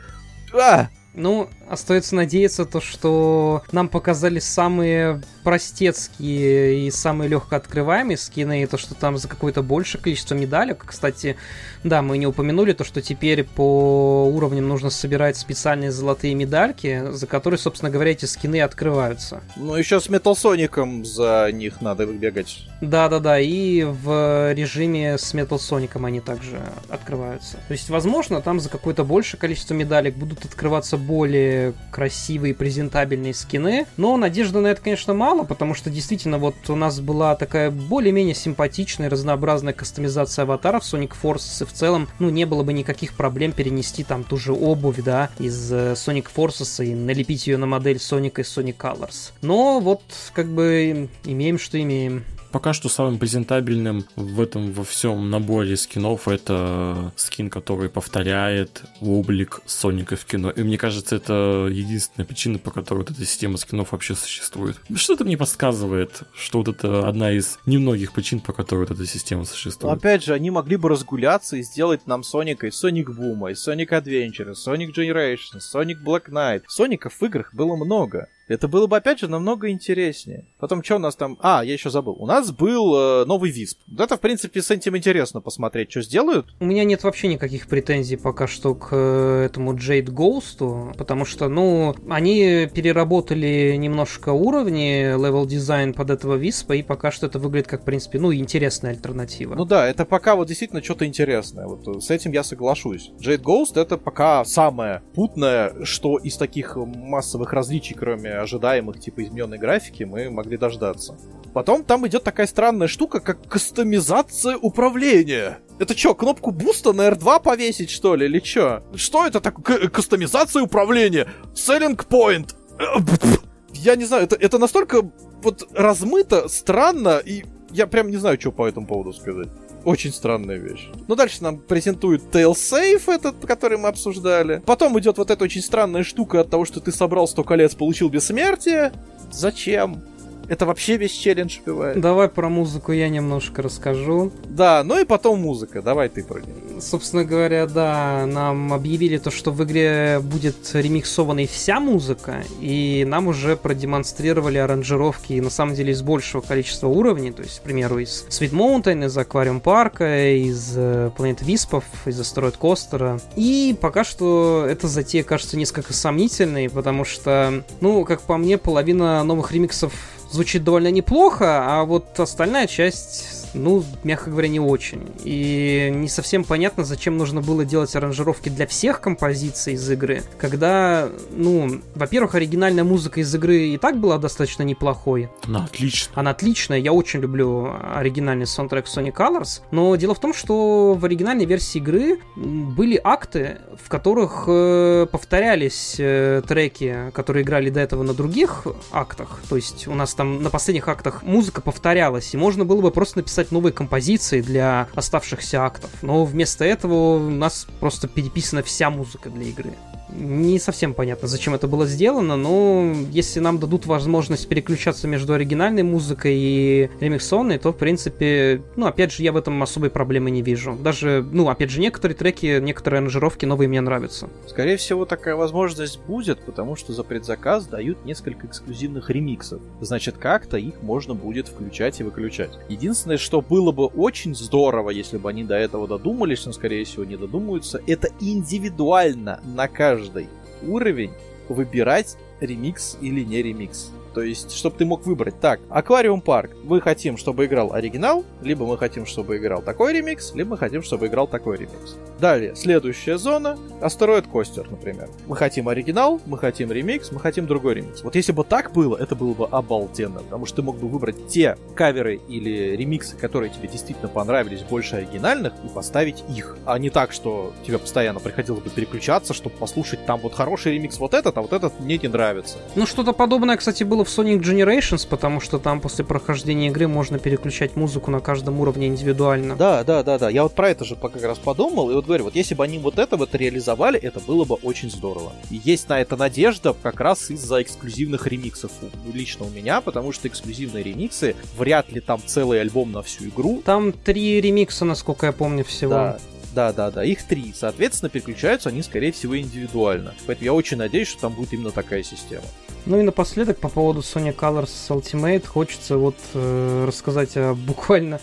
А! Ну, остается надеяться то, что нам показали самые простецкие и самые легко открываемые скины, и то, что там за какое-то большее количество медалек. Кстати, да, мы не упомянули то, что теперь по уровням нужно собирать специальные золотые медальки, за которые, собственно говоря, эти скины открываются. Ну, еще с Metal Соником за них надо бегать. Да-да-да, и в режиме с Metal Соником они также открываются. То есть, возможно, там за какое-то большее количество медалек будут открываться более красивые, презентабельные скины, но надежды на это, конечно, мало, потому что действительно вот у нас была такая более-менее симпатичная, разнообразная кастомизация аватаров Sonic Forces, и в целом, ну, не было бы никаких проблем перенести там ту же обувь, да, из э, Sonic Forces и налепить ее на модель Sonic и Sonic Colors. Но вот, как бы, имеем, что имеем. Пока что самым презентабельным в этом во всем наборе скинов это скин, который повторяет облик Соника в кино. И мне кажется, это единственная причина, по которой вот эта система скинов вообще существует. Что-то мне подсказывает, что вот это одна из немногих причин, по которой вот эта система существует. Но опять же, они могли бы разгуляться и сделать нам Соника из Sonic Boom, из Sonic Adventure, из Sonic Generation, Sonic Black Knight. Соников в играх было много. Это было бы, опять же, намного интереснее. Потом, что у нас там... А, я еще забыл. У нас был э, новый Висп. Это, в принципе, с этим интересно посмотреть, что сделают. У меня нет вообще никаких претензий пока что к э, этому Jade Ghost у, потому что, ну, они переработали немножко уровни, level design под этого Виспа, и пока что это выглядит как, в принципе, ну, интересная альтернатива. Ну да, это пока вот действительно что-то интересное. Вот э, с этим я соглашусь. Jade Ghost это пока самое путное, что из таких массовых различий, кроме ожидаемых, типа, измененной графики, мы могли дождаться. Потом там идет такая странная штука, как кастомизация управления. Это что, кнопку буста на R2 повесить, что ли, или что? Что это такое? Кастомизация управления? Selling point? Я не знаю, это, это настолько вот размыто, странно и я прям не знаю, что по этому поводу сказать. Очень странная вещь. Ну, дальше нам презентуют Tail Safe, этот, который мы обсуждали. Потом идет вот эта очень странная штука от того, что ты собрал 100 колец, получил бессмертие. Зачем? Это вообще весь челлендж убивает. Давай про музыку я немножко расскажу. Да, ну и потом музыка. Давай ты про нее. Собственно говоря, да, нам объявили то, что в игре будет ремиксованной вся музыка, и нам уже продемонстрировали аранжировки, на самом деле, из большего количества уровней, то есть, к примеру, из Sweet Mountain, из Аквариум Парка, из э, Planet Виспов, из Астероид Костера. И пока что эта затея кажется несколько сомнительной, потому что, ну, как по мне, половина новых ремиксов звучит довольно неплохо, а вот остальная часть ну, мягко говоря, не очень. И не совсем понятно, зачем нужно было делать аранжировки для всех композиций из игры, когда, ну, во-первых, оригинальная музыка из игры и так была достаточно неплохой. Она отличная. Она отличная, я очень люблю оригинальный саундтрек Sonic Colors, но дело в том, что в оригинальной версии игры были акты, в которых э, повторялись э, треки, которые играли до этого на других актах, то есть у нас там на последних актах музыка повторялась, и можно было бы просто написать писать новые композиции для оставшихся актов. Но вместо этого у нас просто переписана вся музыка для игры не совсем понятно, зачем это было сделано, но если нам дадут возможность переключаться между оригинальной музыкой и ремиксонной, то, в принципе, ну, опять же, я в этом особой проблемы не вижу. Даже, ну, опять же, некоторые треки, некоторые аранжировки новые мне нравятся. Скорее всего, такая возможность будет, потому что за предзаказ дают несколько эксклюзивных ремиксов. Значит, как-то их можно будет включать и выключать. Единственное, что было бы очень здорово, если бы они до этого додумались, но, скорее всего, не додумаются, это индивидуально на каждый каждый уровень выбирать ремикс или не ремикс. То есть, чтобы ты мог выбрать, так, Aquarium Park, мы хотим, чтобы играл оригинал, либо мы хотим, чтобы играл такой ремикс, либо мы хотим, чтобы играл такой ремикс. Далее, следующая зона, Asteroid Coaster, например. Мы хотим оригинал, мы хотим ремикс, мы хотим другой ремикс. Вот если бы так было, это было бы обалденно, потому что ты мог бы выбрать те каверы или ремиксы, которые тебе действительно понравились больше оригинальных, и поставить их. А не так, что тебе постоянно приходилось бы переключаться, чтобы послушать там вот хороший ремикс вот этот, а вот этот мне не нравится. Ну, что-то подобное, кстати, было в Sonic Generations, потому что там после прохождения игры можно переключать музыку на каждом уровне индивидуально. Да, да, да, да. Я вот про это же как раз подумал, и вот говорю, вот если бы они вот это вот реализовали, это было бы очень здорово. И есть на это надежда как раз из-за эксклюзивных ремиксов лично у меня, потому что эксклюзивные ремиксы, вряд ли там целый альбом на всю игру. Там три ремикса, насколько я помню, всего. Да. Да, да, да, их три. Соответственно, переключаются они, скорее всего, индивидуально. Поэтому я очень надеюсь, что там будет именно такая система. Ну и напоследок по поводу Sony Colors Ultimate хочется вот э, рассказать о буквально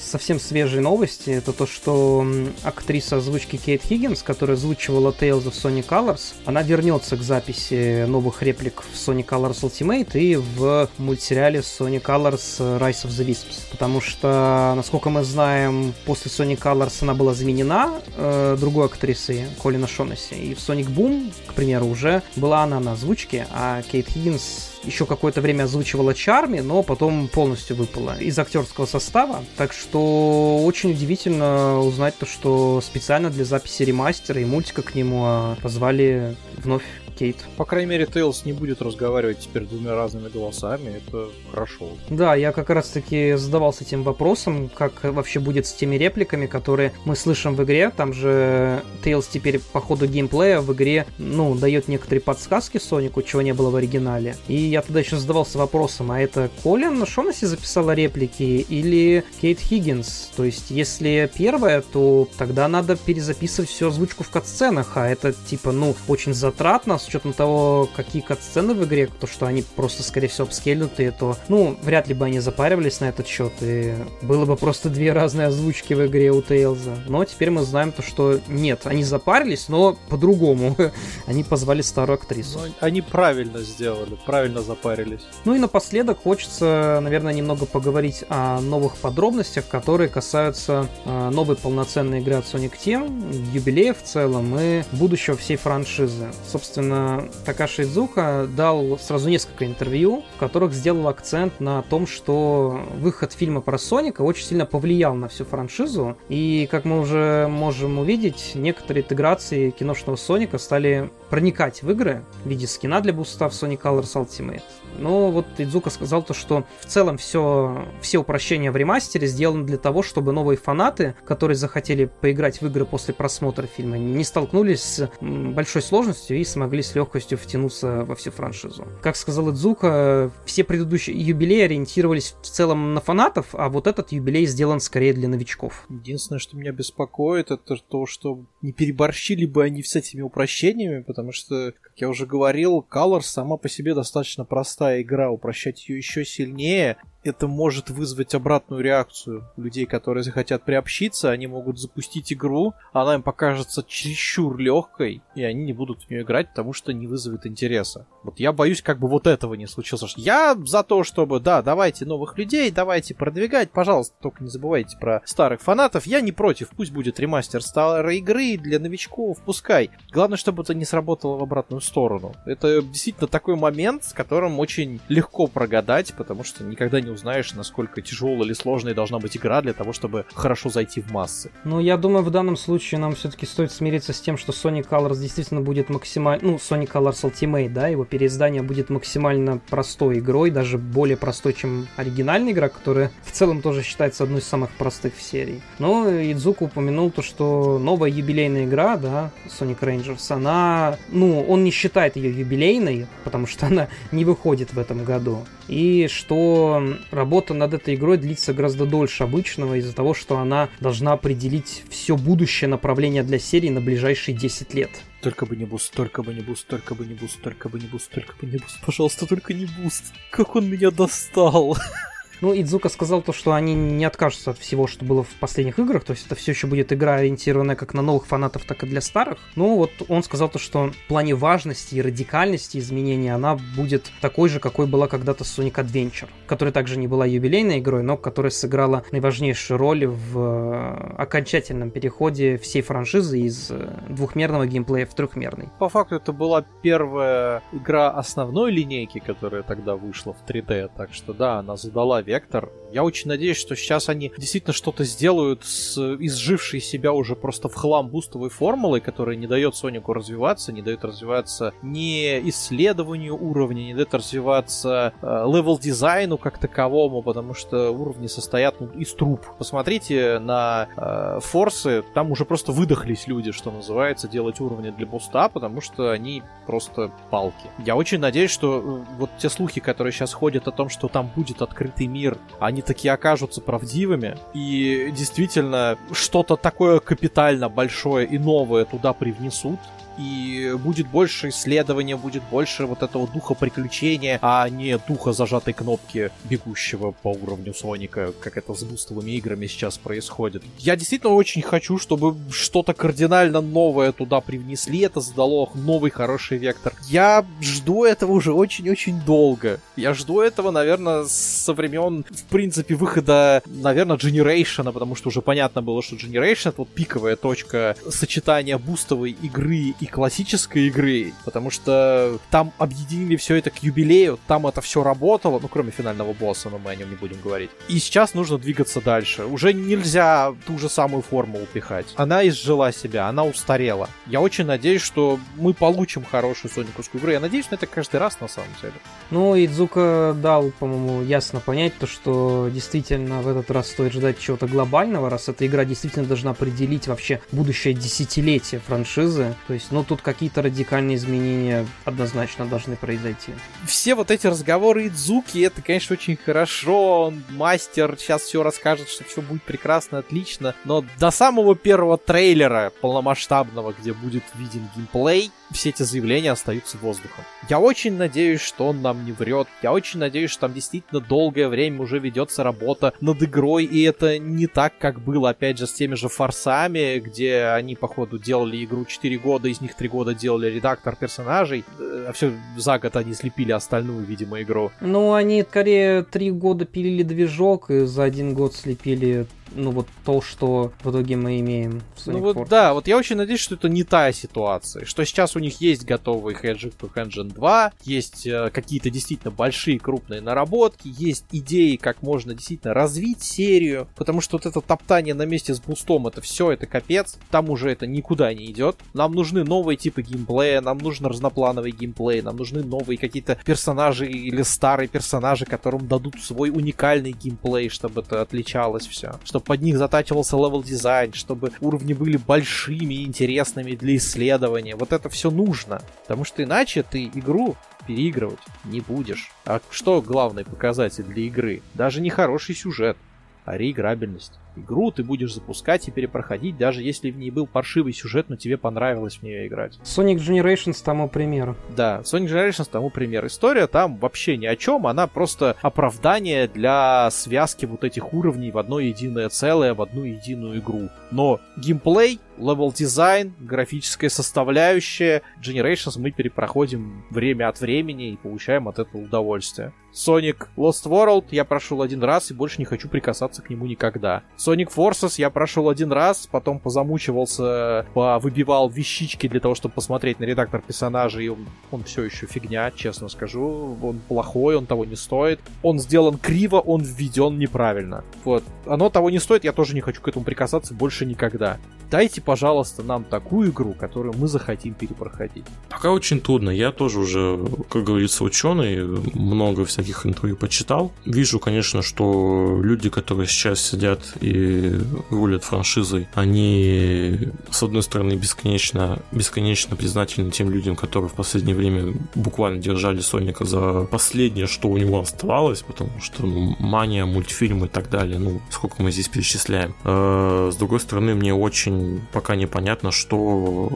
совсем свежие новости. Это то, что актриса озвучки Кейт Хиггинс, которая озвучивала Tales of Sony Colors, она вернется к записи новых реплик в Sony Colors Ultimate и в мультсериале Sony Colors Rise of the Wisps. Потому что, насколько мы знаем, после Sony Colors она была заменена э, другой актрисой Колина Шонесси. И в Sonic Boom, к примеру, уже была она на озвучке, а Кейт Хиггинс еще какое-то время озвучивала Чарми, но потом полностью выпала из актерского состава. Так что очень удивительно узнать то, что специально для записи ремастера и мультика к нему а, позвали вновь Кейт. По крайней мере, Тейлс не будет разговаривать теперь двумя разными голосами, это хорошо. Да, я как раз таки задавался этим вопросом, как вообще будет с теми репликами, которые мы слышим в игре. Там же Тейлс теперь по ходу геймплея в игре, ну, дает некоторые подсказки Сонику, чего не было в оригинале. И я тогда еще задавался вопросом, а это Колин О'Шонесси записала реплики или Кейт Хиггинс? То есть, если первое, то тогда надо перезаписывать всю озвучку в катсценах, а это типа, ну, очень затратно, с учетом того, какие кат-сцены в игре, то, что они просто, скорее всего, обскельнутые, то, ну, вряд ли бы они запаривались на этот счет, и было бы просто две разные озвучки в игре у Тейлза. Но теперь мы знаем то, что нет, они запарились, но по-другому. *laughs* они позвали старую актрису. Но они правильно сделали, правильно запарились. Ну и напоследок хочется, наверное, немного поговорить о новых подробностях, которые касаются э, новой полноценной игры от Sonic Team, юбилея в целом и будущего всей франшизы. Собственно, Такаши Идзука дал сразу несколько интервью, в которых сделал акцент на том, что выход фильма про Соника очень сильно повлиял на всю франшизу. И, как мы уже можем увидеть, некоторые интеграции киношного Соника стали проникать в игры в виде скина для буста в Sonic Colors Ultimate. Но вот Идзука сказал то, что в целом все, все упрощения в ремастере сделаны для того, чтобы новые фанаты, которые захотели поиграть в игры после просмотра фильма, не столкнулись с большой сложностью и смогли с легкостью втянуться во всю франшизу. Как сказал Идзука, все предыдущие юбилеи ориентировались в целом на фанатов, а вот этот юбилей сделан скорее для новичков. Единственное, что меня беспокоит, это то, что не переборщили бы они с этими упрощениями, потому что, как я уже говорил, Colors сама по себе достаточно простая игра, упрощать ее еще сильнее это может вызвать обратную реакцию людей, которые захотят приобщиться, они могут запустить игру, она им покажется чересчур легкой, и они не будут в нее играть, потому что не вызовет интереса. Вот я боюсь, как бы вот этого не случилось. Я за то, чтобы, да, давайте новых людей, давайте продвигать, пожалуйста, только не забывайте про старых фанатов. Я не против, пусть будет ремастер старой игры для новичков, пускай. Главное, чтобы это не сработало в обратную сторону. Это действительно такой момент, с которым очень легко прогадать, потому что никогда не узнаешь, насколько тяжелая или сложная должна быть игра для того, чтобы хорошо зайти в массы. Ну, я думаю, в данном случае нам все-таки стоит смириться с тем, что Sonic Colors действительно будет максимально... Ну, Sonic Colors Ultimate, да, его переиздание будет максимально простой игрой, даже более простой, чем оригинальная игра, которая в целом тоже считается одной из самых простых в серии. Но Идзука упомянул то, что новая юбилейная игра, да, Sonic Rangers, она... Ну, он не считает ее юбилейной, потому что она не выходит в этом году. И что работа над этой игрой длится гораздо дольше обычного из-за того, что она должна определить все будущее направление для серии на ближайшие 10 лет. Только бы не буст, только бы не буст, только бы не буст, только бы не буст, только бы не буст. Пожалуйста, только не буст. Как он меня достал. *laughs* Ну, Иидзука сказал то, что они не откажутся от всего, что было в последних играх, то есть это все еще будет игра, ориентированная как на новых фанатов, так и для старых. Ну, вот он сказал то, что в плане важности и радикальности изменения она будет такой же, какой была когда-то Sonic Adventure, которая также не была юбилейной игрой, но которая сыграла наиважнейшую роль в э, окончательном переходе всей франшизы из э, двухмерного геймплея в трехмерный. По факту это была первая игра основной линейки, которая тогда вышла в 3D, так что да, она задала вектор. Я очень надеюсь, что сейчас они действительно что-то сделают с изжившей себя уже просто в хлам бустовой формулой, которая не дает Сонику развиваться, не дает развиваться ни исследованию уровня, не дает развиваться э, левел-дизайну как таковому, потому что уровни состоят ну, из труб. Посмотрите на э, форсы, там уже просто выдохлись люди, что называется, делать уровни для буста, потому что они просто палки. Я очень надеюсь, что э, вот те слухи, которые сейчас ходят о том, что там будет открытый мир мир, они такие окажутся правдивыми, и действительно что-то такое капитально большое и новое туда привнесут, и будет больше исследования, будет больше вот этого духа приключения, а не духа зажатой кнопки бегущего по уровню Соника, как это с бустовыми играми сейчас происходит. Я действительно очень хочу, чтобы что-то кардинально новое туда привнесли, это задало новый хороший вектор. Я жду этого уже очень-очень долго. Я жду этого, наверное, со времен, в принципе, выхода, наверное, Generation, потому что уже понятно было, что Generation это вот пиковая точка сочетания бустовой игры и классической игры, потому что там объединили все это к юбилею, там это все работало, ну, кроме финального босса, но мы о нем не будем говорить. И сейчас нужно двигаться дальше. Уже нельзя ту же самую форму упихать. Она изжила себя, она устарела. Я очень надеюсь, что мы получим хорошую сониковскую игру. Я надеюсь на это каждый раз, на самом деле. Ну, Идзука дал, по-моему, ясно понять то, что действительно в этот раз стоит ждать чего-то глобального, раз эта игра действительно должна определить вообще будущее десятилетие франшизы. То есть, ну, тут какие-то радикальные изменения однозначно должны произойти. Все вот эти разговоры Идзуки, это, конечно, очень хорошо. Он мастер, сейчас все расскажет, что все будет прекрасно, отлично. Но до самого первого трейлера полномасштабного, где будет виден геймплей, все эти заявления остаются воздухом. Я очень надеюсь, что он нам не врет. Я очень надеюсь, что там действительно долгое время уже ведется работа над игрой, и это не так, как было, опять же, с теми же форсами, где они, походу, делали игру 4 года, из них 3 года делали редактор персонажей, а все за год они слепили остальную, видимо, игру. Ну, они скорее 3 года пилили движок, и за один год слепили ну вот то, что в итоге мы имеем в Sonic Ну вот Forces. да, вот я очень надеюсь, что это не та ситуация, что сейчас у них есть готовый Hedgehog Engine 2, есть э, какие-то действительно большие крупные наработки, есть идеи, как можно действительно развить серию, потому что вот это топтание на месте с бустом, это все, это капец, там уже это никуда не идет. Нам нужны новые типы геймплея, нам нужен разноплановый геймплей, нам нужны новые какие-то персонажи или старые персонажи, которым дадут свой уникальный геймплей, чтобы это отличалось все, чтобы под них затачивался level design, чтобы уровни были большими и интересными для исследования. Вот это все нужно, потому что иначе ты игру переигрывать не будешь. А что главный показатель для игры? Даже не хороший сюжет, а реиграбельность. Игру ты будешь запускать и перепроходить, даже если в ней был паршивый сюжет, но тебе понравилось в нее играть. Sonic Generations тому пример. Да, Sonic Generations тому пример. История там вообще ни о чем, она просто оправдание для связки вот этих уровней в одно единое целое, в одну единую игру. Но геймплей, level design, графическая составляющая, Generations мы перепроходим время от времени и получаем от этого удовольствие. Sonic Lost World я прошел один раз и больше не хочу прикасаться к нему никогда. Sonic Forces я прошел один раз, потом позамучивался, выбивал вещички для того, чтобы посмотреть на редактор персонажей, и он, он все еще фигня, честно скажу. Он плохой, он того не стоит. Он сделан криво, он введен неправильно. Вот. Оно того не стоит, я тоже не хочу к этому прикасаться больше никогда. Дайте, пожалуйста, нам такую игру, которую мы захотим перепроходить. Пока очень трудно. Я тоже уже, как говорится, ученый, много всяких интервью почитал. Вижу, конечно, что люди, которые сейчас сидят и рулят франшизой, они, с одной стороны, бесконечно, бесконечно признательны тем людям, которые в последнее время буквально держали Соника за последнее, что у него оставалось, потому что ну, мания, мультфильмы и так далее, ну, сколько мы здесь перечисляем. А, с другой стороны, мне очень пока непонятно, что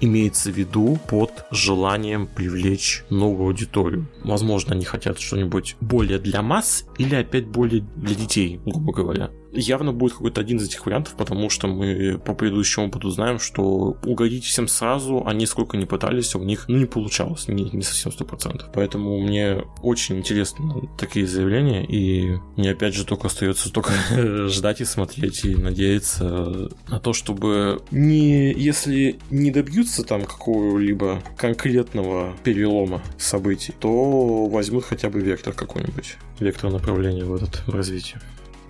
имеется в виду под желанием привлечь новую аудиторию. Возможно, они хотят что-нибудь более для масс или опять более для детей, грубо говоря явно будет какой-то один из этих вариантов, потому что мы по предыдущему опыту знаем, что угодить всем сразу они сколько не пытались, у них ну, не получалось, не, не совсем сто процентов. Поэтому мне очень интересны такие заявления, и мне опять же только остается только *laughs* ждать и смотреть, и надеяться на то, чтобы не, если не добьются там какого-либо конкретного перелома событий, то возьмут хотя бы вектор какой-нибудь, вектор направления в этот в развитии.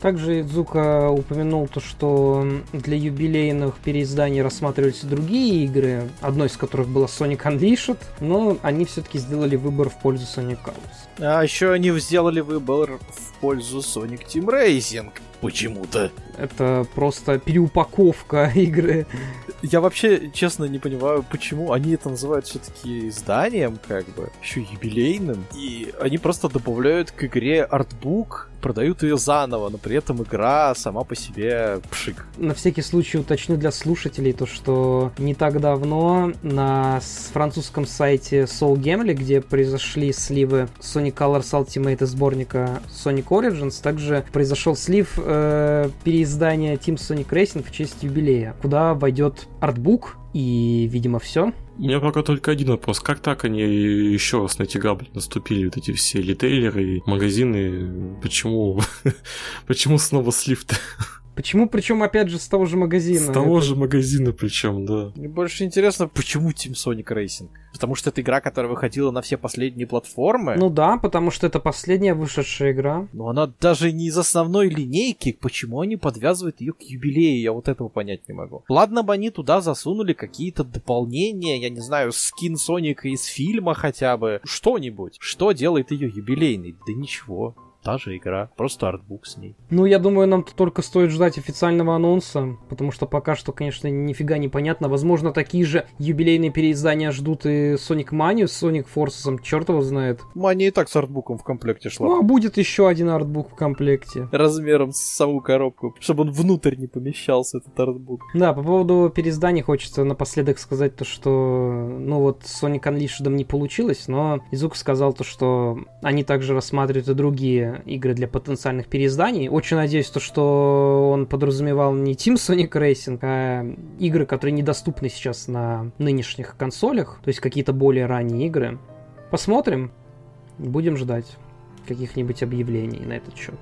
Также Идзука упомянул то, что для юбилейных переизданий рассматривались другие игры, одной из которых была Sonic Unleashed, но они все-таки сделали выбор в пользу Sonic Colors. А еще они сделали выбор в пользу Sonic Team Racing. Почему-то. Это просто переупаковка *laughs* игры. Я вообще, честно, не понимаю, почему они это называют все-таки изданием, как бы, еще юбилейным. И они просто добавляют к игре артбук, продают ее заново, но при этом игра сама по себе пшик. На всякий случай уточню для слушателей то, что не так давно на французском сайте Soul Gamely, где произошли сливы Sonic Colors Ultimate и сборника Sonic Origins, также произошел слив э, переиздания Team Sonic Racing в честь юбилея, куда войдет артбук и, видимо, все. У меня пока только один вопрос. Как так они еще раз на эти грабли наступили, вот эти все ритейлеры, магазины? Почему, *laughs* почему снова слив-то? Почему, причем, опять же, с того же магазина? С того Это... же магазина, причем, да. Мне больше интересно, почему Team Sonic Racing? Потому что это игра, которая выходила на все последние платформы. Ну да, потому что это последняя вышедшая игра. Но она даже не из основной линейки. Почему они подвязывают ее к юбилею? Я вот этого понять не могу. Ладно бы они туда засунули какие-то дополнения, я не знаю, скин Соника из фильма хотя бы. Что-нибудь. Что делает ее юбилейной? Да ничего та же игра, просто артбук с ней. Ну, я думаю, нам только стоит ждать официального анонса, потому что пока что, конечно, нифига не понятно. Возможно, такие же юбилейные переиздания ждут и Sonic Mania с Sonic Forces, черт его знает. Мания и так с артбуком в комплекте шла. Ну, а будет еще один артбук в комплекте. Размером с саму коробку, чтобы он внутрь не помещался, этот артбук. Да, по поводу переизданий хочется напоследок сказать то, что, ну вот, с Sonic Unleashed не получилось, но Изук сказал то, что они также рассматривают и другие игры для потенциальных переизданий. Очень надеюсь, то, что он подразумевал не Team Sonic Racing, а игры, которые недоступны сейчас на нынешних консолях, то есть какие-то более ранние игры. Посмотрим, будем ждать каких-нибудь объявлений на этот счет.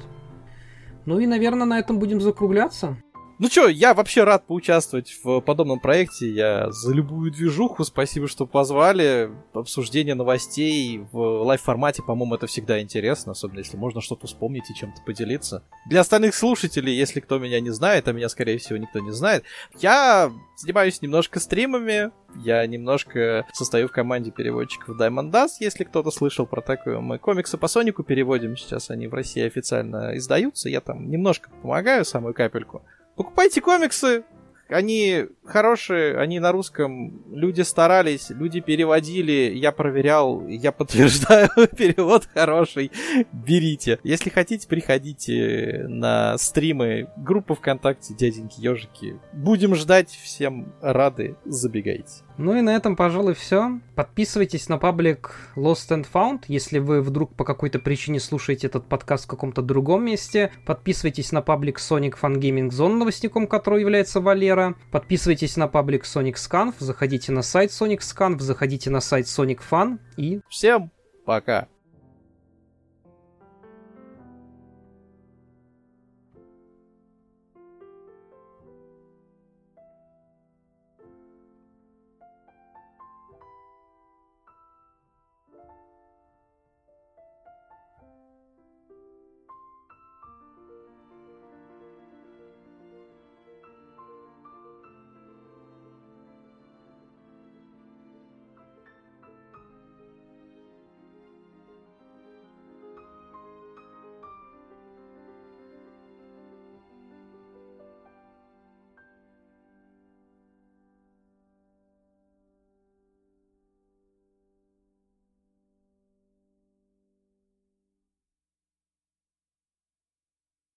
Ну и, наверное, на этом будем закругляться. Ну чё, я вообще рад поучаствовать в подобном проекте. Я за любую движуху. Спасибо, что позвали. Обсуждение новостей в лайв-формате, по-моему, это всегда интересно, особенно если можно что-то вспомнить и чем-то поделиться. Для остальных слушателей, если кто меня не знает, а меня, скорее всего, никто не знает, я занимаюсь немножко стримами, я немножко состою в команде переводчиков Diamond Dust, если кто-то слышал про такое. Мы комиксы по Сонику переводим, сейчас они в России официально издаются, я там немножко помогаю, самую капельку. Покупайте комиксы, они хорошие, они на русском, люди старались, люди переводили, я проверял, я подтверждаю, *laughs* перевод хороший, берите. Если хотите, приходите на стримы, группа ВКонтакте Дяденьки Ежики. Будем ждать, всем рады, забегайте. Ну и на этом, пожалуй, все. Подписывайтесь на паблик Lost and Found, если вы вдруг по какой-то причине слушаете этот подкаст в каком-то другом месте. Подписывайтесь на паблик Sonic Fun Gaming Zone, новостником которого является Валера. Подписывайтесь на паблик Sonic Scanf, заходите на сайт Sonic Scanf, заходите на сайт Sonic Fun и... Всем пока!